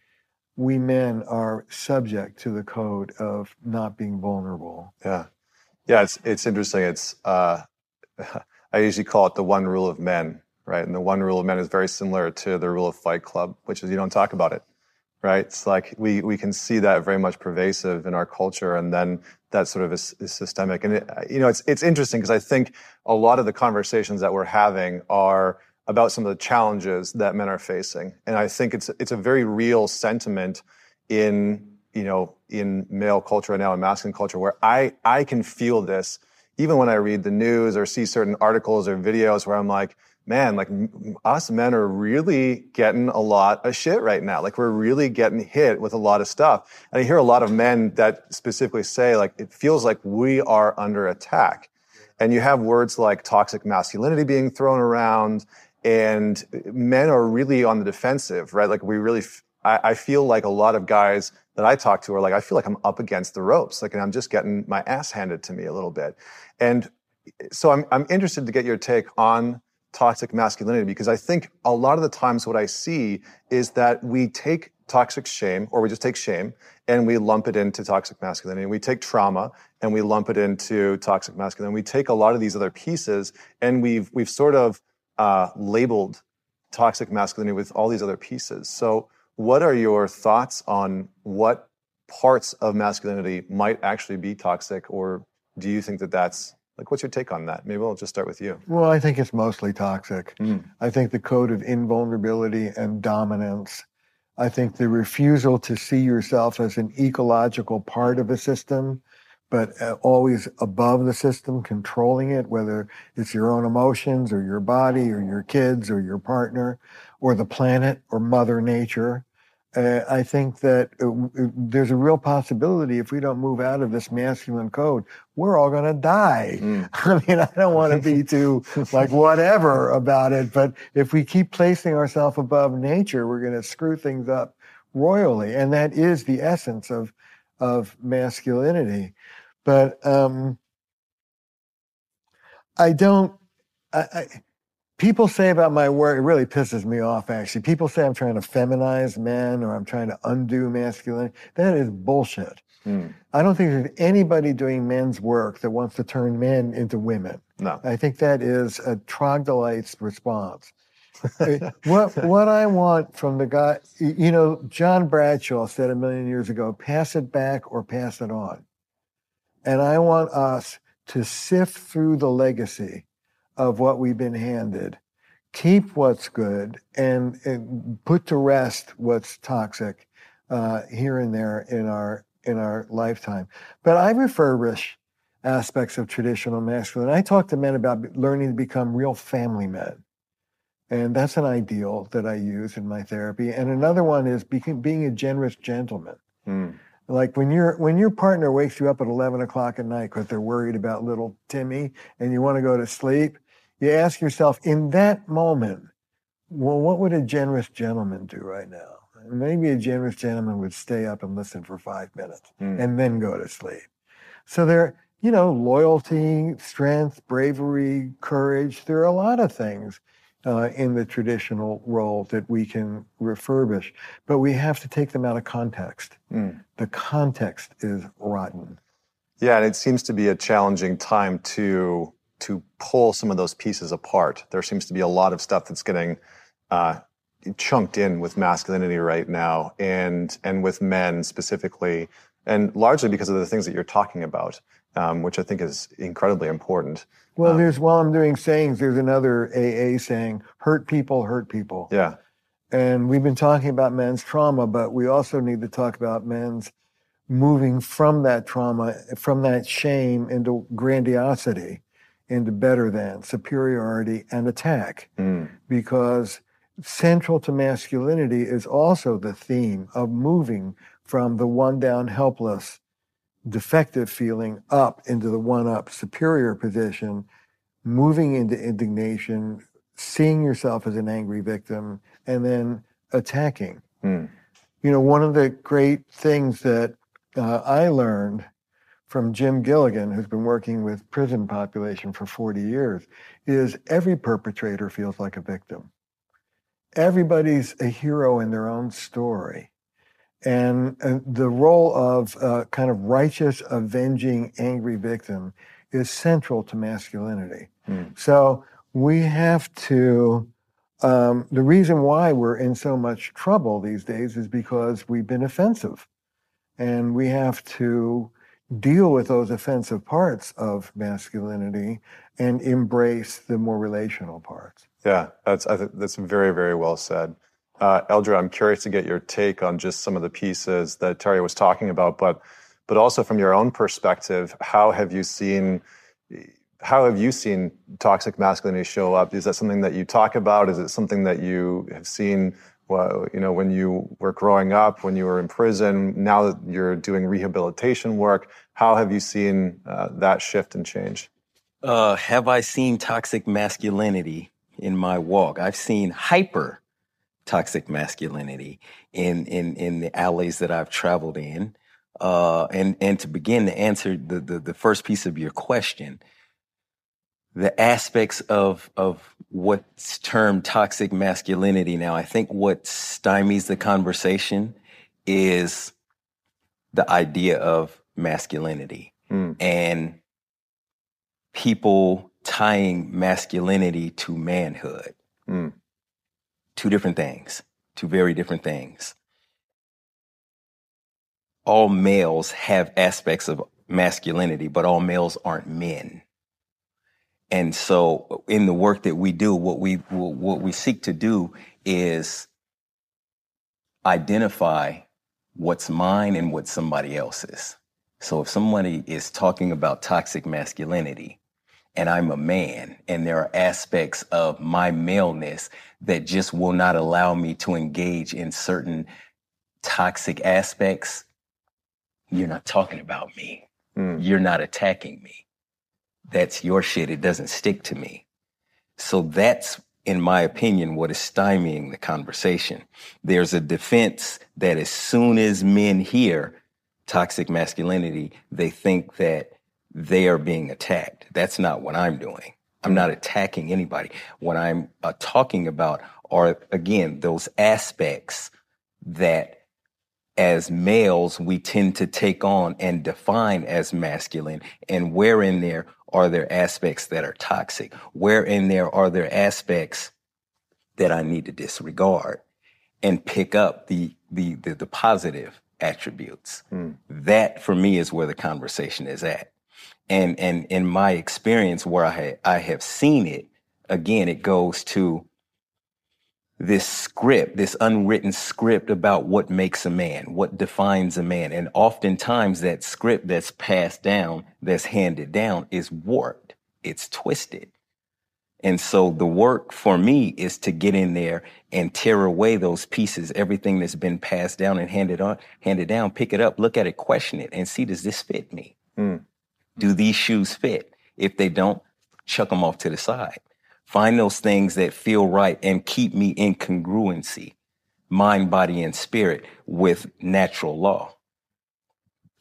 we men are subject to the code of not being vulnerable. Yeah. Yeah, it's it's interesting. It's uh, I usually call it the one rule of men, right? And the one rule of men is very similar to the rule of Fight Club, which is you don't talk about it, right? It's like we we can see that very much pervasive in our culture, and then that sort of is, is systemic. And it, you know, it's it's interesting because I think a lot of the conversations that we're having are about some of the challenges that men are facing, and I think it's it's a very real sentiment in you know in male culture and now in masculine culture where I I can feel this even when I read the news or see certain articles or videos where I'm like, man, like us men are really getting a lot of shit right now. Like we're really getting hit with a lot of stuff. And I hear a lot of men that specifically say, like, it feels like we are under attack. And you have words like toxic masculinity being thrown around, and men are really on the defensive, right? Like we really, I, I feel like a lot of guys that I talk to are like, I feel like I'm up against the ropes. Like, and I'm just getting my ass handed to me a little bit. And so I'm, I'm interested to get your take on toxic masculinity because I think a lot of the times what I see is that we take toxic shame or we just take shame and we lump it into toxic masculinity. We take trauma and we lump it into toxic masculinity. We take a lot of these other pieces and we've we've sort of uh, labeled toxic masculinity with all these other pieces. So, what are your thoughts on what parts of masculinity might actually be toxic, or do you think that that's like, what's your take on that? Maybe I'll just start with you. Well, I think it's mostly toxic. Mm. I think the code of invulnerability and dominance. I think the refusal to see yourself as an ecological part of a system, but uh, always above the system, controlling it, whether it's your own emotions or your body or your kids or your partner or the planet or Mother Nature uh, I think that uh, uh, there's a real possibility if we don't move out of this masculine code, we're all going to die. Mm. I mean, I don't want to be too like whatever about it, but if we keep placing ourselves above nature, we're going to screw things up royally, and that is the essence of of masculinity. But um, I don't. I, I, people say about my work, it really pisses me off actually. People say I'm trying to feminize men or I'm trying to undo masculinity. That is bullshit. Mm. I don't think there's anybody doing men's work that wants to turn men into women. No. I think that is a troglodyte's response. what what I want from the guy, you know, John Bradshaw said a million years ago, pass it back or pass it on. And I want us to sift through the legacy of what we've been handed, keep what's good, and, and put to rest what's toxic uh, here and there in our in our lifetime. But I refurbish aspects of traditional masculine. I talk to men about learning to become real family men. And that's an ideal that I use in my therapy. And another one is being a generous gentleman. Mm. Like when your when your partner wakes you up at eleven o'clock at night because they're worried about little Timmy and you want to go to sleep, you ask yourself in that moment, well, what would a generous gentleman do right now? Maybe a generous gentleman would stay up and listen for five minutes mm. and then go to sleep. So there, you know, loyalty, strength, bravery, courage, there are a lot of things uh, in the traditional role that we can refurbish, but we have to take them out of context. Mm. The context is rotten. Yeah, and it seems to be a challenging time to to pull some of those pieces apart. There seems to be a lot of stuff that's getting uh, chunked in with masculinity right now, and and with men specifically, and largely because of the things that you're talking about, um, which I think is incredibly important. Well, um, there's while I'm doing sayings, there's another AA saying: "Hurt people, hurt people." Yeah. And we've been talking about men's trauma, but we also need to talk about men's moving from that trauma, from that shame into grandiosity into better than, superiority, and attack. Mm. Because central to masculinity is also the theme of moving from the one down, helpless, defective feeling up into the one up, superior position, moving into indignation, seeing yourself as an angry victim, and then attacking. Mm. You know, one of the great things that uh, I learned from Jim Gilligan, who's been working with prison population for 40 years, is every perpetrator feels like a victim. Everybody's a hero in their own story. And uh, the role of uh, kind of righteous, avenging, angry victim is central to masculinity. Mm. So we have to, um, the reason why we're in so much trouble these days is because we've been offensive. And we have to deal with those offensive parts of masculinity and embrace the more relational parts. Yeah, that's I th- that's very very well said. Uh, Eldra, I'm curious to get your take on just some of the pieces that Terry was talking about, but but also from your own perspective, how have you seen how have you seen toxic masculinity show up? Is that something that you talk about? Is it something that you have seen? Well, you know, when you were growing up, when you were in prison, now that you're doing rehabilitation work, how have you seen uh, that shift and change? Uh, have I seen toxic masculinity in my walk? I've seen hyper toxic masculinity in in in the alleys that I've traveled in. Uh, and and to begin to answer the, the the first piece of your question, the aspects of of what's termed toxic masculinity now i think what stymies the conversation is the idea of masculinity mm. and people tying masculinity to manhood mm. two different things two very different things all males have aspects of masculinity but all males aren't men and so in the work that we do, what we, what we seek to do is identify what's mine and what somebody else's. So if somebody is talking about toxic masculinity and I'm a man and there are aspects of my maleness that just will not allow me to engage in certain toxic aspects, you're not talking about me. Mm. You're not attacking me that's your shit. It doesn't stick to me. So that's, in my opinion, what is stymieing the conversation. There's a defense that as soon as men hear toxic masculinity, they think that they are being attacked. That's not what I'm doing. I'm not attacking anybody. What I'm uh, talking about are, again, those aspects that as males we tend to take on and define as masculine. And where in there are there aspects that are toxic? Where in there are there aspects that i need to disregard and pick up the the the, the positive attributes? Mm. that for me is where the conversation is at. And and in my experience where i ha- i have seen it again it goes to this script, this unwritten script about what makes a man, what defines a man. And oftentimes that script that's passed down, that's handed down is warped. It's twisted. And so the work for me is to get in there and tear away those pieces, everything that's been passed down and handed on, handed down, pick it up, look at it, question it, and see, does this fit me? Mm. Do these shoes fit? If they don't, chuck them off to the side. Find those things that feel right and keep me in congruency, mind, body, and spirit with natural law.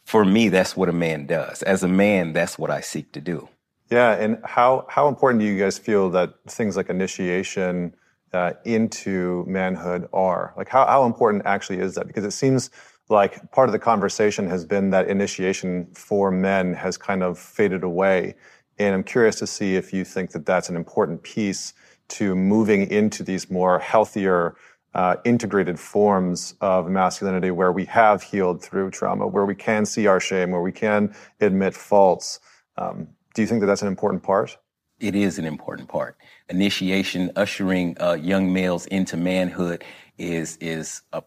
For me, that's what a man does. As a man, that's what I seek to do. Yeah, and how how important do you guys feel that things like initiation uh, into manhood are? Like, how how important actually is that? Because it seems like part of the conversation has been that initiation for men has kind of faded away and I'm curious to see if you think that that's an important piece to moving into these more healthier, uh, integrated forms of masculinity where we have healed through trauma, where we can see our shame, where we can admit faults. Um, do you think that that's an important part? It is an important part. Initiation, ushering uh, young males into manhood is is a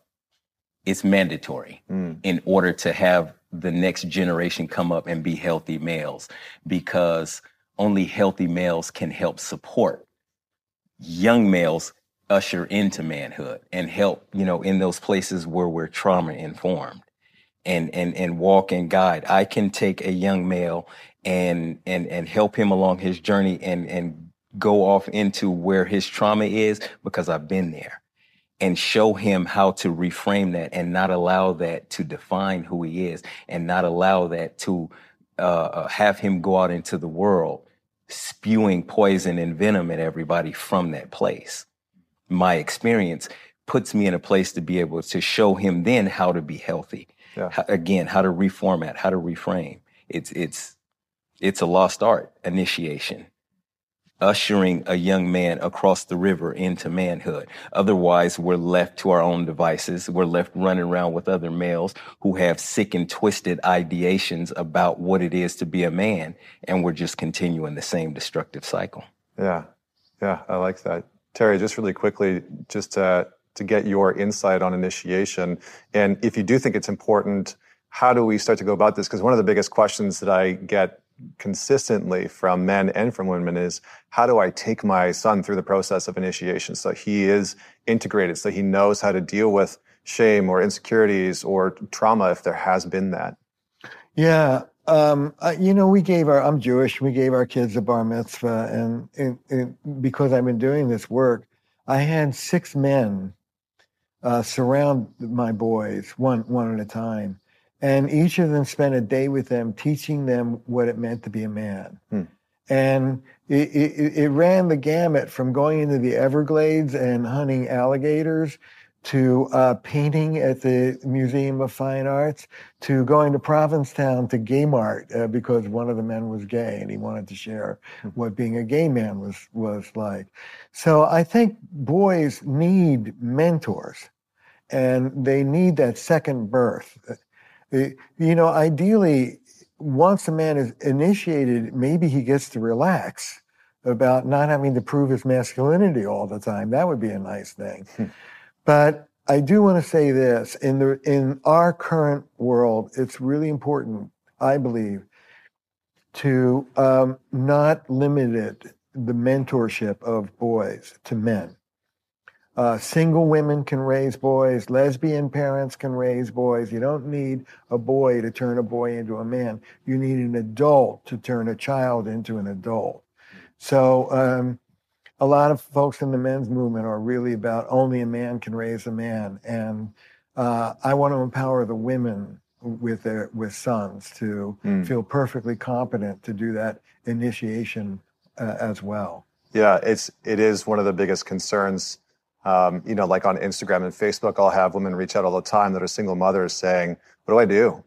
it's mandatory mm. in order to have the next generation come up and be healthy males because only healthy males can help support young males usher into manhood and help you know in those places where we're trauma informed and and and walk and guide i can take a young male and and and help him along his journey and and go off into where his trauma is because i've been there and show him how to reframe that and not allow that to define who he is and not allow that to uh, uh, have him go out into the world spewing poison and venom at everybody from that place. My experience puts me in a place to be able to show him then how to be healthy. Yeah. How, again, how to reformat, how to reframe. It's it's it's a lost art initiation ushering a young man across the river into manhood. Otherwise, we're left to our own devices. We're left running around with other males who have sick and twisted ideations about what it is to be a man. And we're just continuing the same destructive cycle. Yeah. Yeah. I like that. Terry, just really quickly, just to, to get your insight on initiation. And if you do think it's important, how do we start to go about this? Because one of the biggest questions that I get consistently from men and from women is how do I take my son through the process of initiation so he is integrated, so he knows how to deal with shame or insecurities or trauma if there has been that? Yeah. Um, uh, you know, we gave our, I'm Jewish, we gave our kids a bar mitzvah. And it, it, because I've been doing this work, I had six men uh, surround my boys one, one at a time. And each of them spent a day with them, teaching them what it meant to be a man. Hmm. And it, it, it, ran the gamut from going into the Everglades and hunting alligators to uh, painting at the Museum of Fine Arts to going to Provincetown to Gay Mart uh, because one of the men was gay and he wanted to share hmm. what being a gay man was was like. So I think boys need mentors and they need that second birth. Uh, you know, ideally, once a man is initiated, maybe he gets to relax about not having to prove his masculinity all the time. That would be a nice thing. Hmm. but I do want to say this in the in our current world, it's really important, I believe, to um, not limit it, the mentorship of boys to men. Uh, single women can raise boys. Lesbian parents can raise boys. You don't need a boy to turn a boy into a man. You need an adult to turn a child into an adult. So, um, a lot of folks in the men's movement are really about only a man can raise a man. And uh, I want to empower the women with their with sons to mm. feel perfectly competent to do that initiation uh, as well. Yeah, it's it is one of the biggest concerns um, you know, like on Instagram and Facebook, I'll have women reach out all the time that are single mothers saying, "What do I do?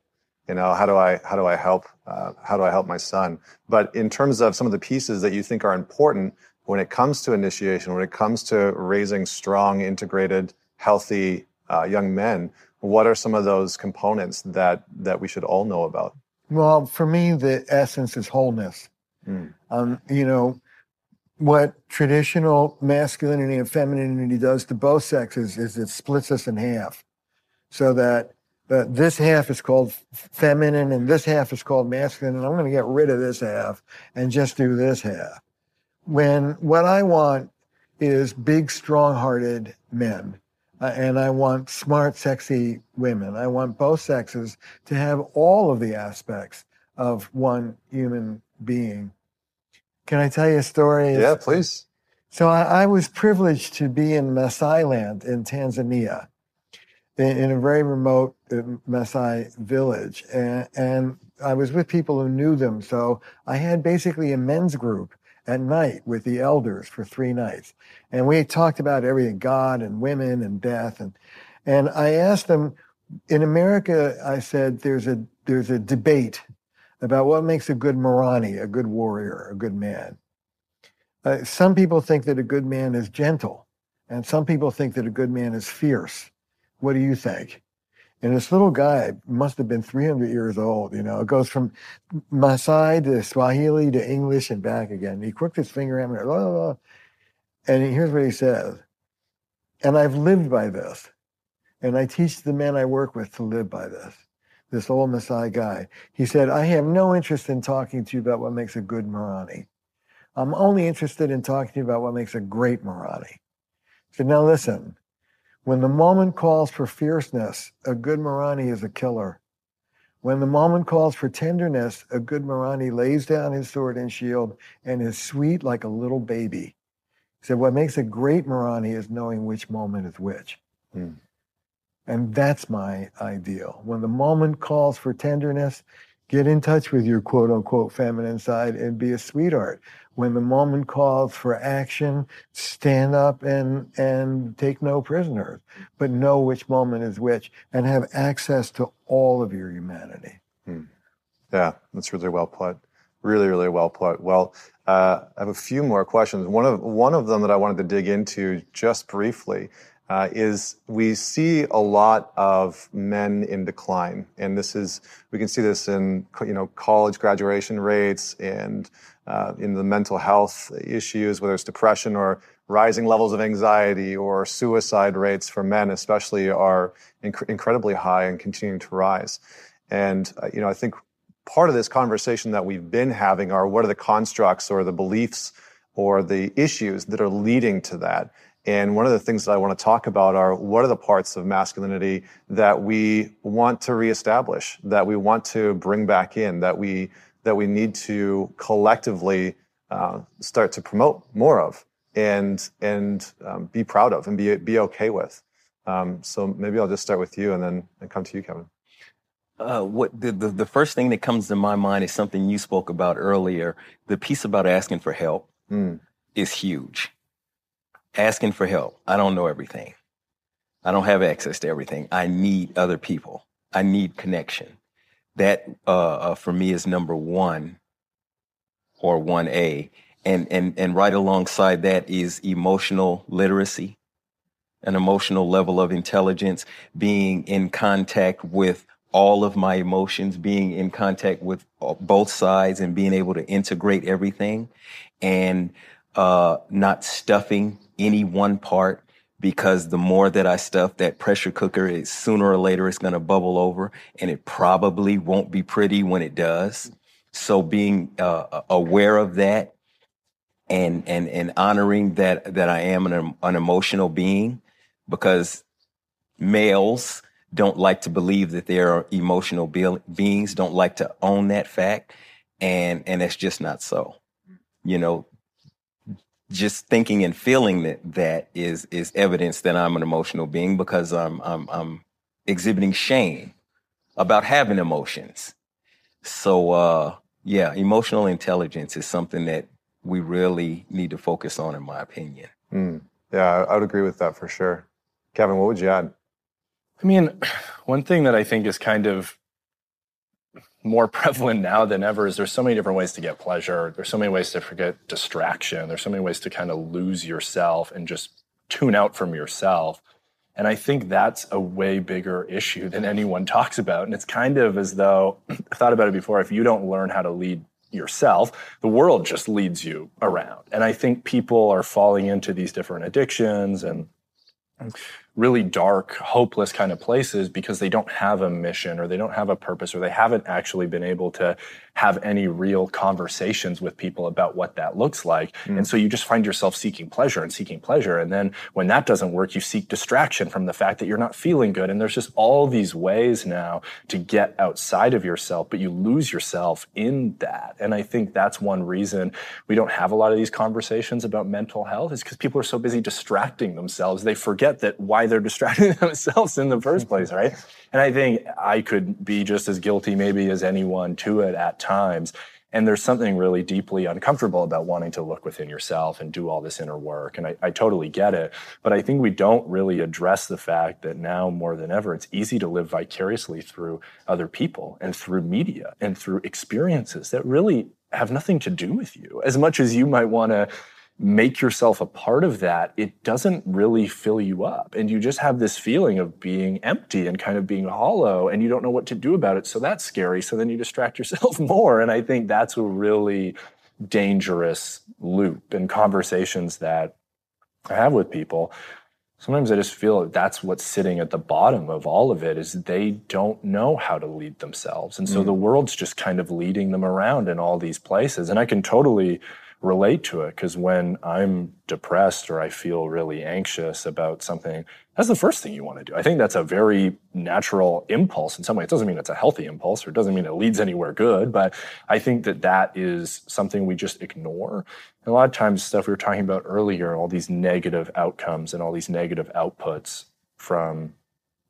You know, how do I how do I help uh, how do I help my son?" But in terms of some of the pieces that you think are important when it comes to initiation, when it comes to raising strong, integrated, healthy uh, young men, what are some of those components that that we should all know about? Well, for me, the essence is wholeness. Mm. Um, you know, what traditional masculinity and femininity does to both sexes is it splits us in half. So that uh, this half is called feminine and this half is called masculine and i'm going to get rid of this half and just do this half. When what i want is big strong-hearted men uh, and i want smart sexy women. I want both sexes to have all of the aspects of one human being can I tell you a story? Yeah, please. So I, I was privileged to be in Masai land in Tanzania, in, in a very remote uh, Masai village, and, and I was with people who knew them. So I had basically a men's group at night with the elders for three nights, and we talked about everything: God and women and death, and and I asked them. In America, I said there's a there's a debate about what makes a good Marani, a good warrior, a good man. Uh, some people think that a good man is gentle, and some people think that a good man is fierce. What do you think? And this little guy must have been 300 years old. You know, it goes from Maasai to Swahili to English and back again. He crooked his finger at me, blah, blah, blah. and here's what he says. And I've lived by this. And I teach the men I work with to live by this this old Maasai guy. He said, I have no interest in talking to you about what makes a good Marani. I'm only interested in talking to you about what makes a great Marani. He said, now listen, when the moment calls for fierceness, a good Marani is a killer. When the moment calls for tenderness, a good Marani lays down his sword and shield and is sweet like a little baby. He said, what makes a great Marani is knowing which moment is which. Hmm. And that's my ideal. When the moment calls for tenderness, get in touch with your quote unquote feminine side and be a sweetheart. When the moment calls for action, stand up and, and take no prisoners, but know which moment is which and have access to all of your humanity. Hmm. Yeah, that's really well put. Really, really well put. Well, uh, I have a few more questions. One of one of them that I wanted to dig into just briefly uh, is we see a lot of men in decline, and this is we can see this in you know college graduation rates and uh, in the mental health issues, whether it's depression or rising levels of anxiety or suicide rates for men, especially, are inc- incredibly high and continuing to rise. And uh, you know, I think part of this conversation that we've been having are what are the constructs or the beliefs or the issues that are leading to that. And one of the things that I want to talk about are what are the parts of masculinity that we want to reestablish, that we want to bring back in, that we that we need to collectively uh, start to promote more of and and um, be proud of and be be okay with. Um, so maybe I'll just start with you and then and come to you, Kevin. Uh, what the, the, the first thing that comes to my mind is something you spoke about earlier. The piece about asking for help mm. is huge. Asking for help. I don't know everything. I don't have access to everything. I need other people. I need connection. That uh, uh, for me is number one or one A. And and and right alongside that is emotional literacy, an emotional level of intelligence, being in contact with all of my emotions, being in contact with both sides and being able to integrate everything and uh, not stuffing any one part because the more that I stuff that pressure cooker, it, sooner or later it's going to bubble over and it probably won't be pretty when it does. So being uh, aware of that and, and, and honoring that, that I am an, an emotional being because males, don't like to believe that they are emotional be- beings, don't like to own that fact. And, and it's just not so. You know, just thinking and feeling that that is, is evidence that I'm an emotional being because I'm, I'm, I'm exhibiting shame about having emotions. So, uh, yeah, emotional intelligence is something that we really need to focus on, in my opinion. Mm. Yeah, I would agree with that for sure. Kevin, what would you add? I mean, one thing that I think is kind of more prevalent now than ever is there's so many different ways to get pleasure. There's so many ways to forget distraction. There's so many ways to kind of lose yourself and just tune out from yourself. And I think that's a way bigger issue than anyone talks about. And it's kind of as though I thought about it before if you don't learn how to lead yourself, the world just leads you around. And I think people are falling into these different addictions and really dark, hopeless kind of places because they don't have a mission or they don't have a purpose or they haven't actually been able to have any real conversations with people about what that looks like. Mm. And so you just find yourself seeking pleasure and seeking pleasure. And then when that doesn't work, you seek distraction from the fact that you're not feeling good. And there's just all these ways now to get outside of yourself, but you lose yourself in that. And I think that's one reason we don't have a lot of these conversations about mental health is because people are so busy distracting themselves. They forget that why they're distracting themselves in the first place, right? And I think I could be just as guilty maybe as anyone to it at times. And there's something really deeply uncomfortable about wanting to look within yourself and do all this inner work. And I, I, totally get it. But I think we don't really address the fact that now more than ever, it's easy to live vicariously through other people and through media and through experiences that really have nothing to do with you. As much as you might want to make yourself a part of that, it doesn't really fill you up. And you just have this feeling of being empty and kind of being hollow and you don't know what to do about it. So that's scary. So then you distract yourself more. And I think that's a really dangerous loop in conversations that I have with people. Sometimes I just feel that that's what's sitting at the bottom of all of it is they don't know how to lead themselves. And so mm. the world's just kind of leading them around in all these places. And I can totally relate to it because when I'm depressed or I feel really anxious about something, that's the first thing you want to do. I think that's a very natural impulse in some way. It doesn't mean it's a healthy impulse or it doesn't mean it leads anywhere good, but I think that that is something we just ignore. And a lot of times, stuff we were talking about earlier, all these negative outcomes and all these negative outputs from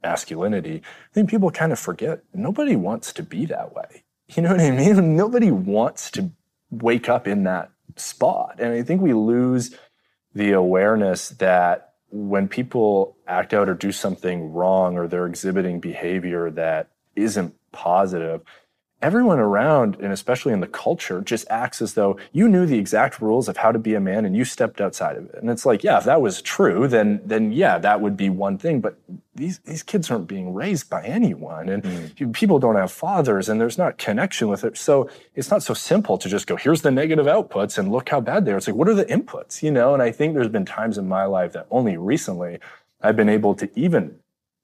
masculinity, I think people kind of forget nobody wants to be that way. You know what I mean? Nobody wants to wake up in that spot. And I think we lose the awareness that when people act out or do something wrong or they're exhibiting behavior that isn't positive, everyone around, and especially in the culture, just acts as though you knew the exact rules of how to be a man and you stepped outside of it. And it's like, yeah, if that was true, then then yeah, that would be one thing. But these these kids aren't being raised by anyone, and mm. people don't have fathers, and there's not connection with it. So it's not so simple to just go, here's the negative outputs, and look how bad they are. It's like, what are the inputs? You know. And I think there's been times in my life that only recently I've been able to even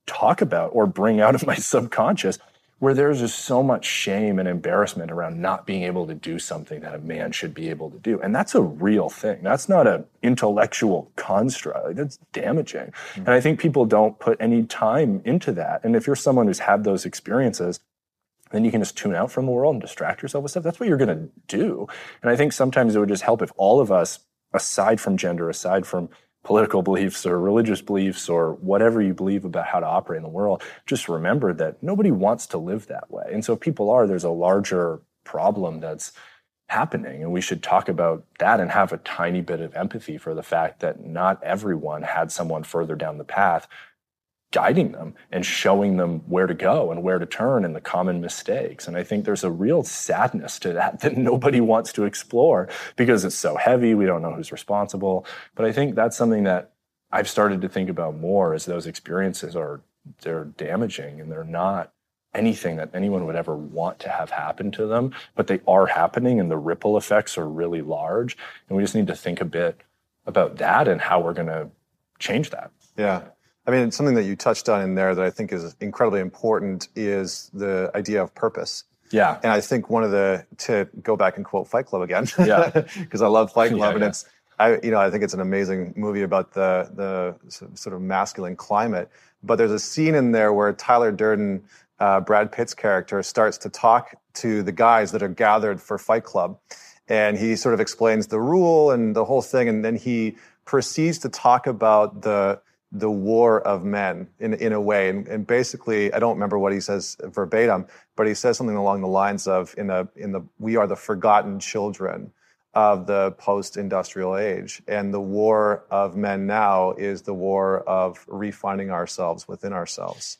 talk about or bring out of my subconscious where there's just so much shame and embarrassment around not being able to do something that a man should be able to do. And that's a real thing. That's not an intellectual construct. That's damaging. Mm-hmm. And I think people don't put any time into that. And if you're someone who's had those experiences, then you can just tune out from the world and distract yourself with stuff. That's what you're going to do. And I think sometimes it would just help if all of us, aside from gender, aside from political beliefs or religious beliefs or whatever you believe about how to operate in the world, just remember that nobody wants to live that way. And so if people are, there's a larger problem that's happening. And we should talk about that and have a tiny bit of empathy for the fact that not everyone had someone further down the path guiding them and showing them where to go and where to turn and the common mistakes. And I think there's a real sadness to that that nobody wants to explore because it's so heavy. We don't know who's responsible. But I think that's something that I've started to think about more as those experiences are they're damaging and they're not anything that anyone would ever want to have happen to them, but they are happening and the ripple effects are really large. And we just need to think a bit about that and how we're going to change that. Yeah. I mean, something that you touched on in there that I think is incredibly important is the idea of purpose. Yeah. And I think one of the to go back and quote Fight Club again. Yeah. Because I love Fight Club, yeah, and yeah. it's I you know I think it's an amazing movie about the the sort of masculine climate. But there's a scene in there where Tyler Durden, uh, Brad Pitt's character, starts to talk to the guys that are gathered for Fight Club, and he sort of explains the rule and the whole thing, and then he proceeds to talk about the the war of men in, in a way. And, and, basically, I don't remember what he says verbatim, but he says something along the lines of, in the, in the, we are the forgotten children of the post-industrial age. And the war of men now is the war of refining ourselves within ourselves.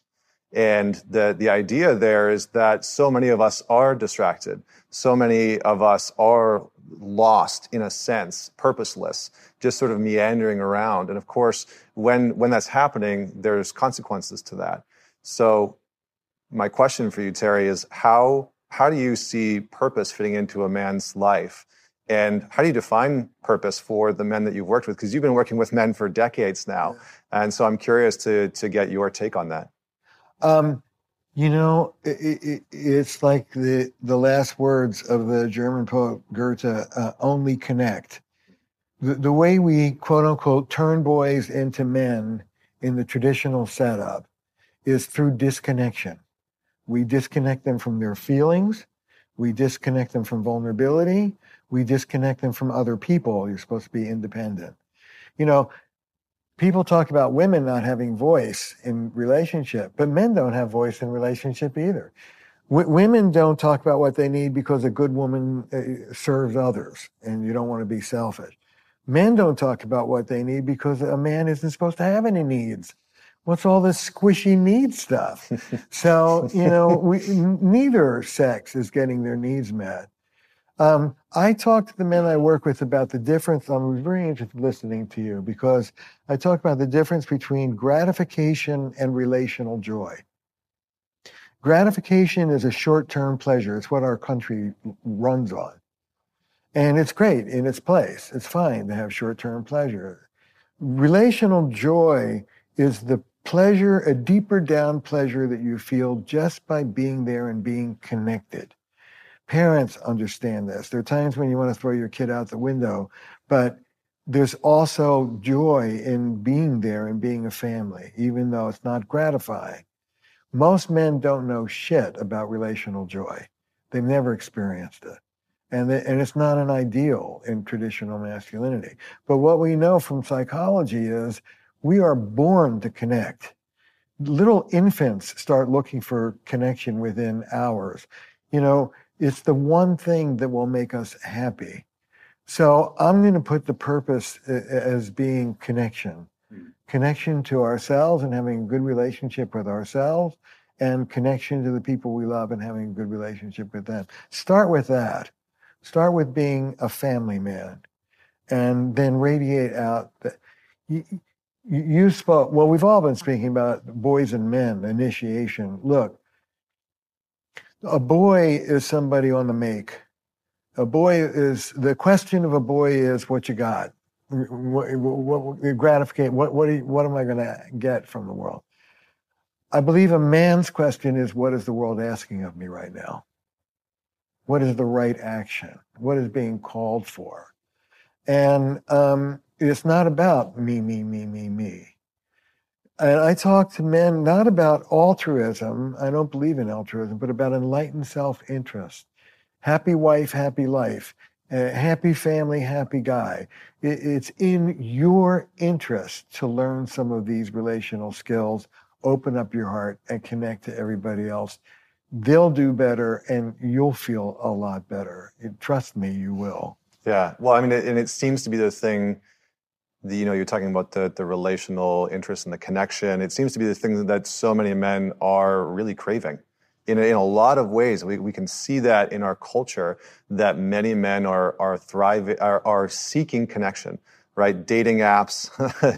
And the, the idea there is that so many of us are distracted. So many of us are lost in a sense, purposeless, just sort of meandering around. And of course, when, when that's happening, there's consequences to that. So my question for you, Terry, is how, how do you see purpose fitting into a man's life? And how do you define purpose for the men that you've worked with? Because you've been working with men for decades now. Yeah. And so I'm curious to, to get your take on that. Um, you know, it, it, it's like the the last words of the German poet Goethe: uh, "Only connect." The, the way we quote unquote turn boys into men in the traditional setup is through disconnection. We disconnect them from their feelings. We disconnect them from vulnerability. We disconnect them from other people. You're supposed to be independent. You know, people talk about women not having voice in relationship, but men don't have voice in relationship either. W- women don't talk about what they need because a good woman uh, serves others and you don't want to be selfish. Men don't talk about what they need because a man isn't supposed to have any needs. What's all this squishy need stuff? so, you know, we, neither sex is getting their needs met. Um, I talk to the men I work with about the difference. I'm very interested in listening to you because I talk about the difference between gratification and relational joy. Gratification is a short term pleasure, it's what our country runs on. And it's great in its place. It's fine to have short term pleasure. Relational joy is the pleasure, a deeper down pleasure that you feel just by being there and being connected. Parents understand this. There are times when you want to throw your kid out the window, but there's also joy in being there and being a family, even though it's not gratifying. Most men don't know shit about relational joy. They've never experienced it. And, the, and it's not an ideal in traditional masculinity. But what we know from psychology is we are born to connect. Little infants start looking for connection within hours. You know, it's the one thing that will make us happy. So I'm going to put the purpose as being connection, mm. connection to ourselves and having a good relationship with ourselves, and connection to the people we love and having a good relationship with them. Start with that. Start with being a family man, and then radiate out. The, you, you spoke. Well, we've all been speaking about boys and men initiation. Look, a boy is somebody on the make. A boy is the question of a boy is what you got, what, what, what gratification. What what, you, what am I going to get from the world? I believe a man's question is what is the world asking of me right now? What is the right action? What is being called for? And um, it's not about me, me, me, me, me. And I talk to men not about altruism, I don't believe in altruism, but about enlightened self interest. Happy wife, happy life. Uh, happy family, happy guy. It, it's in your interest to learn some of these relational skills, open up your heart, and connect to everybody else. They'll do better, and you'll feel a lot better. Trust me, you will. Yeah. Well, I mean, it, and it seems to be the thing you know, you're talking about the, the relational interest and the connection. It seems to be the thing that so many men are really craving. In a, in a lot of ways, we, we can see that in our culture that many men are, are thriving, are, are seeking connection, right? Dating apps,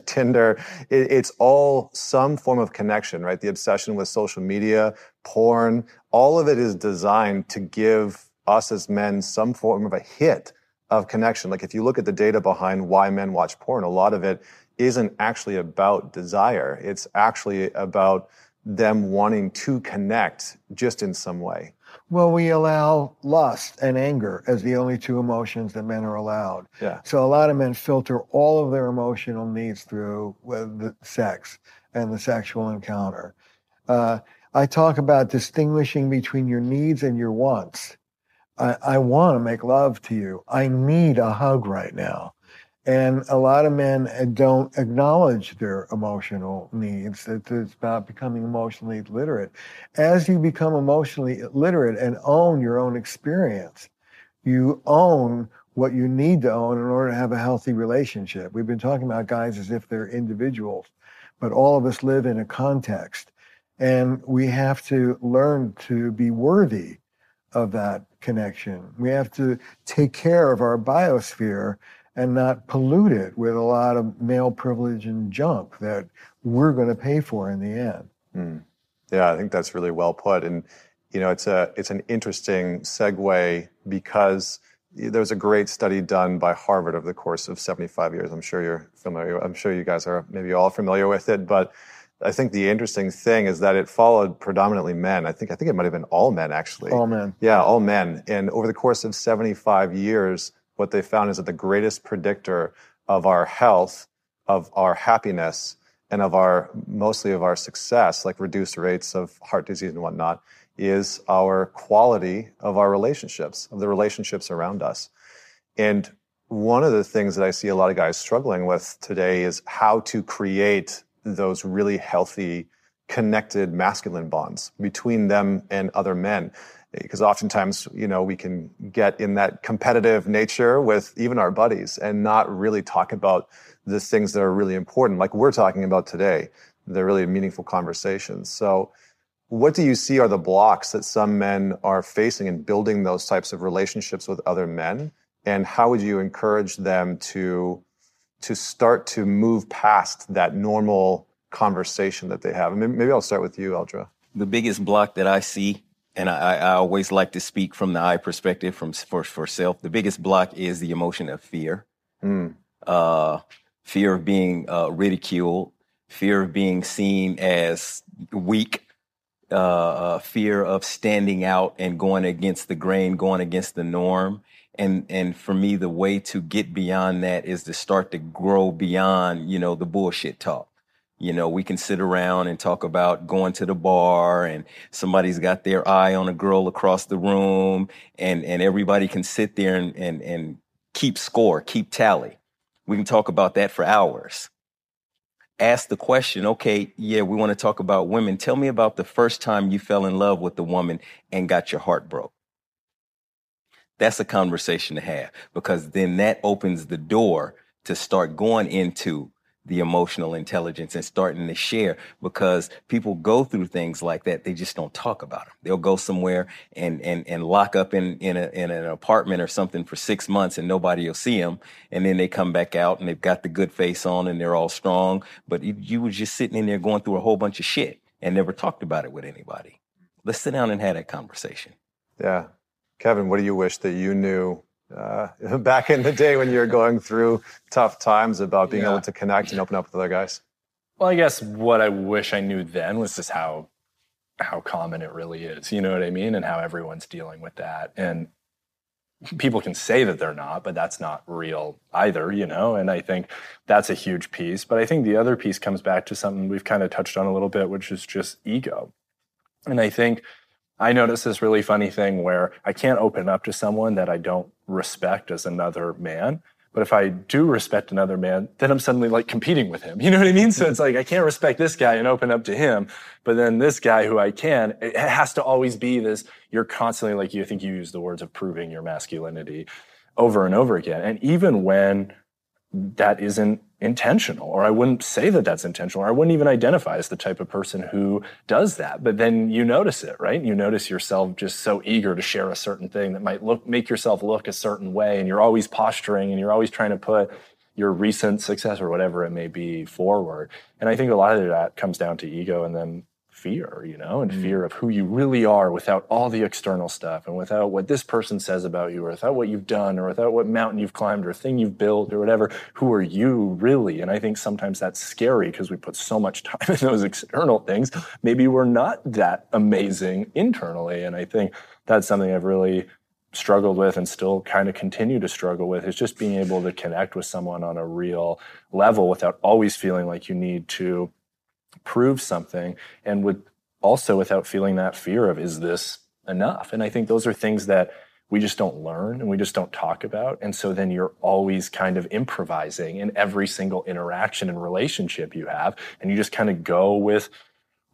Tinder, it, it's all some form of connection, right? The obsession with social media, porn, all of it is designed to give us as men some form of a hit of connection. Like if you look at the data behind why men watch porn, a lot of it isn't actually about desire. It's actually about them wanting to connect just in some way. Well, we allow lust and anger as the only two emotions that men are allowed. Yeah. So a lot of men filter all of their emotional needs through the sex and the sexual encounter. Uh, I talk about distinguishing between your needs and your wants. I, I want to make love to you. I need a hug right now. And a lot of men uh, don't acknowledge their emotional needs. It's about becoming emotionally literate. As you become emotionally literate and own your own experience, you own what you need to own in order to have a healthy relationship. We've been talking about guys as if they're individuals, but all of us live in a context. And we have to learn to be worthy of that connection. We have to take care of our biosphere and not pollute it with a lot of male privilege and junk that we're going to pay for in the end. Mm. Yeah, I think that's really well put. And you know, it's a it's an interesting segue because there was a great study done by Harvard over the course of 75 years. I'm sure you're familiar. I'm sure you guys are maybe all familiar with it, but I think the interesting thing is that it followed predominantly men. I think I think it might have been all men actually. All men. Yeah, all men. And over the course of 75 years, what they found is that the greatest predictor of our health, of our happiness, and of our mostly of our success, like reduced rates of heart disease and whatnot, is our quality of our relationships, of the relationships around us. And one of the things that I see a lot of guys struggling with today is how to create those really healthy, connected masculine bonds between them and other men. Because oftentimes, you know, we can get in that competitive nature with even our buddies and not really talk about the things that are really important, like we're talking about today. They're really meaningful conversations. So, what do you see are the blocks that some men are facing in building those types of relationships with other men? And how would you encourage them to to start to move past that normal conversation that they have. maybe I'll start with you, Eldra. The biggest block that I see, and I, I always like to speak from the I perspective, from for, for self. The biggest block is the emotion of fear, mm. uh, fear of being uh, ridiculed, fear of being seen as weak, uh, uh fear of standing out and going against the grain, going against the norm and and for me the way to get beyond that is to start to grow beyond you know the bullshit talk. You know we can sit around and talk about going to the bar and somebody's got their eye on a girl across the room and and everybody can sit there and and, and keep score keep tally. We can talk about that for hours. Ask the question okay yeah we want to talk about women. Tell me about the first time you fell in love with a woman and got your heart broke that's a conversation to have because then that opens the door to start going into the emotional intelligence and starting to share because people go through things like that. They just don't talk about them. They'll go somewhere and, and, and lock up in, in, a, in an apartment or something for six months and nobody will see them. And then they come back out and they've got the good face on and they're all strong. But you, you were just sitting in there going through a whole bunch of shit and never talked about it with anybody. Let's sit down and have that conversation. Yeah. Kevin, what do you wish that you knew uh, back in the day when you were going through tough times about being yeah. able to connect and open up with other guys? Well, I guess what I wish I knew then was just how how common it really is. You know what I mean? And how everyone's dealing with that. And people can say that they're not, but that's not real either, you know? And I think that's a huge piece. But I think the other piece comes back to something we've kind of touched on a little bit, which is just ego. And I think I notice this really funny thing where I can't open up to someone that I don't respect as another man. But if I do respect another man, then I'm suddenly like competing with him. You know what I mean? So it's like I can't respect this guy and open up to him, but then this guy who I can, it has to always be this. You're constantly like you think you use the words of proving your masculinity over and over again. And even when that isn't intentional or i wouldn't say that that's intentional or i wouldn't even identify as the type of person who does that. But then you notice it right? You notice yourself just so eager to share a certain thing that might look make yourself look a certain way and you're always posturing and you're always trying to put your recent success or whatever it may be forward. And i think a lot of that comes down to ego and then fear, you know, and mm. fear of who you really are without all the external stuff and without what this person says about you or without what you've done or without what mountain you've climbed or thing you've built or whatever. Who are you really? And I think sometimes that's scary because we put so much time in those external things. Maybe we're not that amazing internally. And I think that's something I've really struggled with and still kind of continue to struggle with is just being able to connect with someone on a real level without always feeling like you need to prove something and would also without feeling that fear of is this enough? And i think those are things that we just don't learn and we just don't talk about. And so then you're always kind of improvising in every single interaction and relationship you have. And you just kind of go with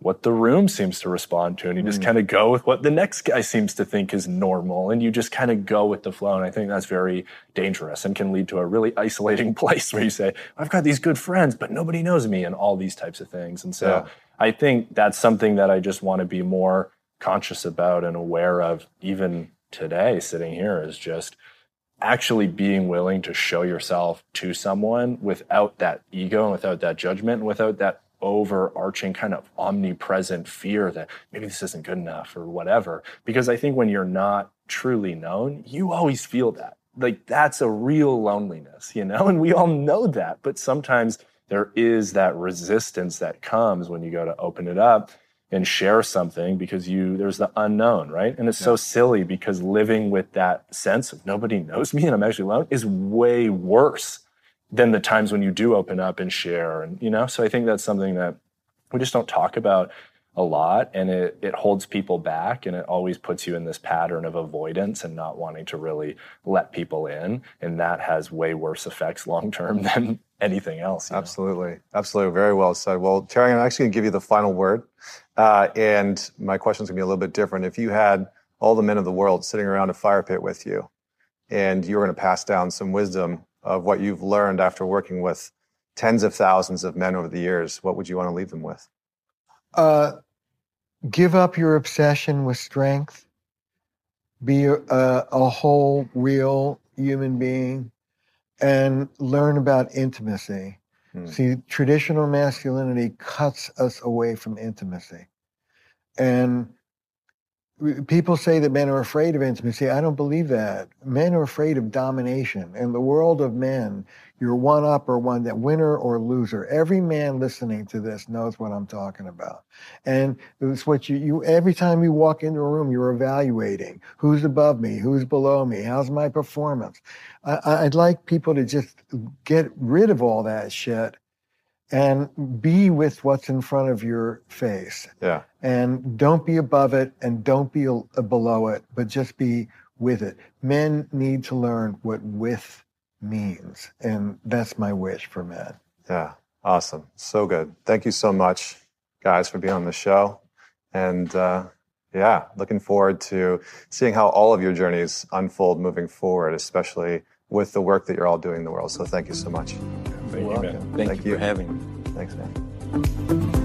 what the room seems to respond to and you just mm. kind of go with what the next guy seems to think is normal and you just kind of go with the flow and i think that's very dangerous and can lead to a really isolating place where you say i've got these good friends but nobody knows me and all these types of things and so yeah. i think that's something that i just want to be more conscious about and aware of even today sitting here is just actually being willing to show yourself to someone without that ego and without that judgment and without that overarching kind of omnipresent fear that maybe this isn't good enough or whatever. Because I think when you're not truly known, you always feel that. Like that's a real loneliness, you know? And we all know that. But sometimes there is that resistance that comes when you go to open it up and share something because you there's the unknown right and it's yeah. so silly because living with that sense of nobody knows me and i'm actually alone is way worse than the times when you do open up and share and you know? So i think that's something that we just don't talk about a lot and it, it holds people back and it always puts you in this pattern of avoidance and not wanting to really let people in and that has way worse effects long term than anything else absolutely know? absolutely. Very well said. Well terry i'm actually going to give you the final word uh, and my question is going to be a little bit different. If you had all the men of the world sitting around a fire pit with you and you were going to pass down some wisdom of what you've learned after working with tens of thousands of men over the years, what would you want to leave them with? Uh, give up your obsession with strength. Be a, a whole, real human being and learn about intimacy. Hmm. See, traditional masculinity cuts us away from intimacy. And People say that men are afraid of intimacy. I don't believe that. Men are afraid of domination. In the world of men, you're one up or one that winner or loser. Every man listening to this knows what I'm talking about. And it's what you, you every time you walk into a room, you're evaluating who's above me, who's below me, how's my performance. I, I'd like people to just get rid of all that shit and be with what's in front of your face. Yeah. And don't be above it and don't be below it, but just be with it. Men need to learn what with means. And that's my wish for men. Yeah. Awesome. So good. Thank you so much, guys, for being on the show. And uh, yeah, looking forward to seeing how all of your journeys unfold moving forward, especially with the work that you're all doing in the world. So thank you so much. Thank you, man. Thank, Thank you, you for having me. Thanks, man.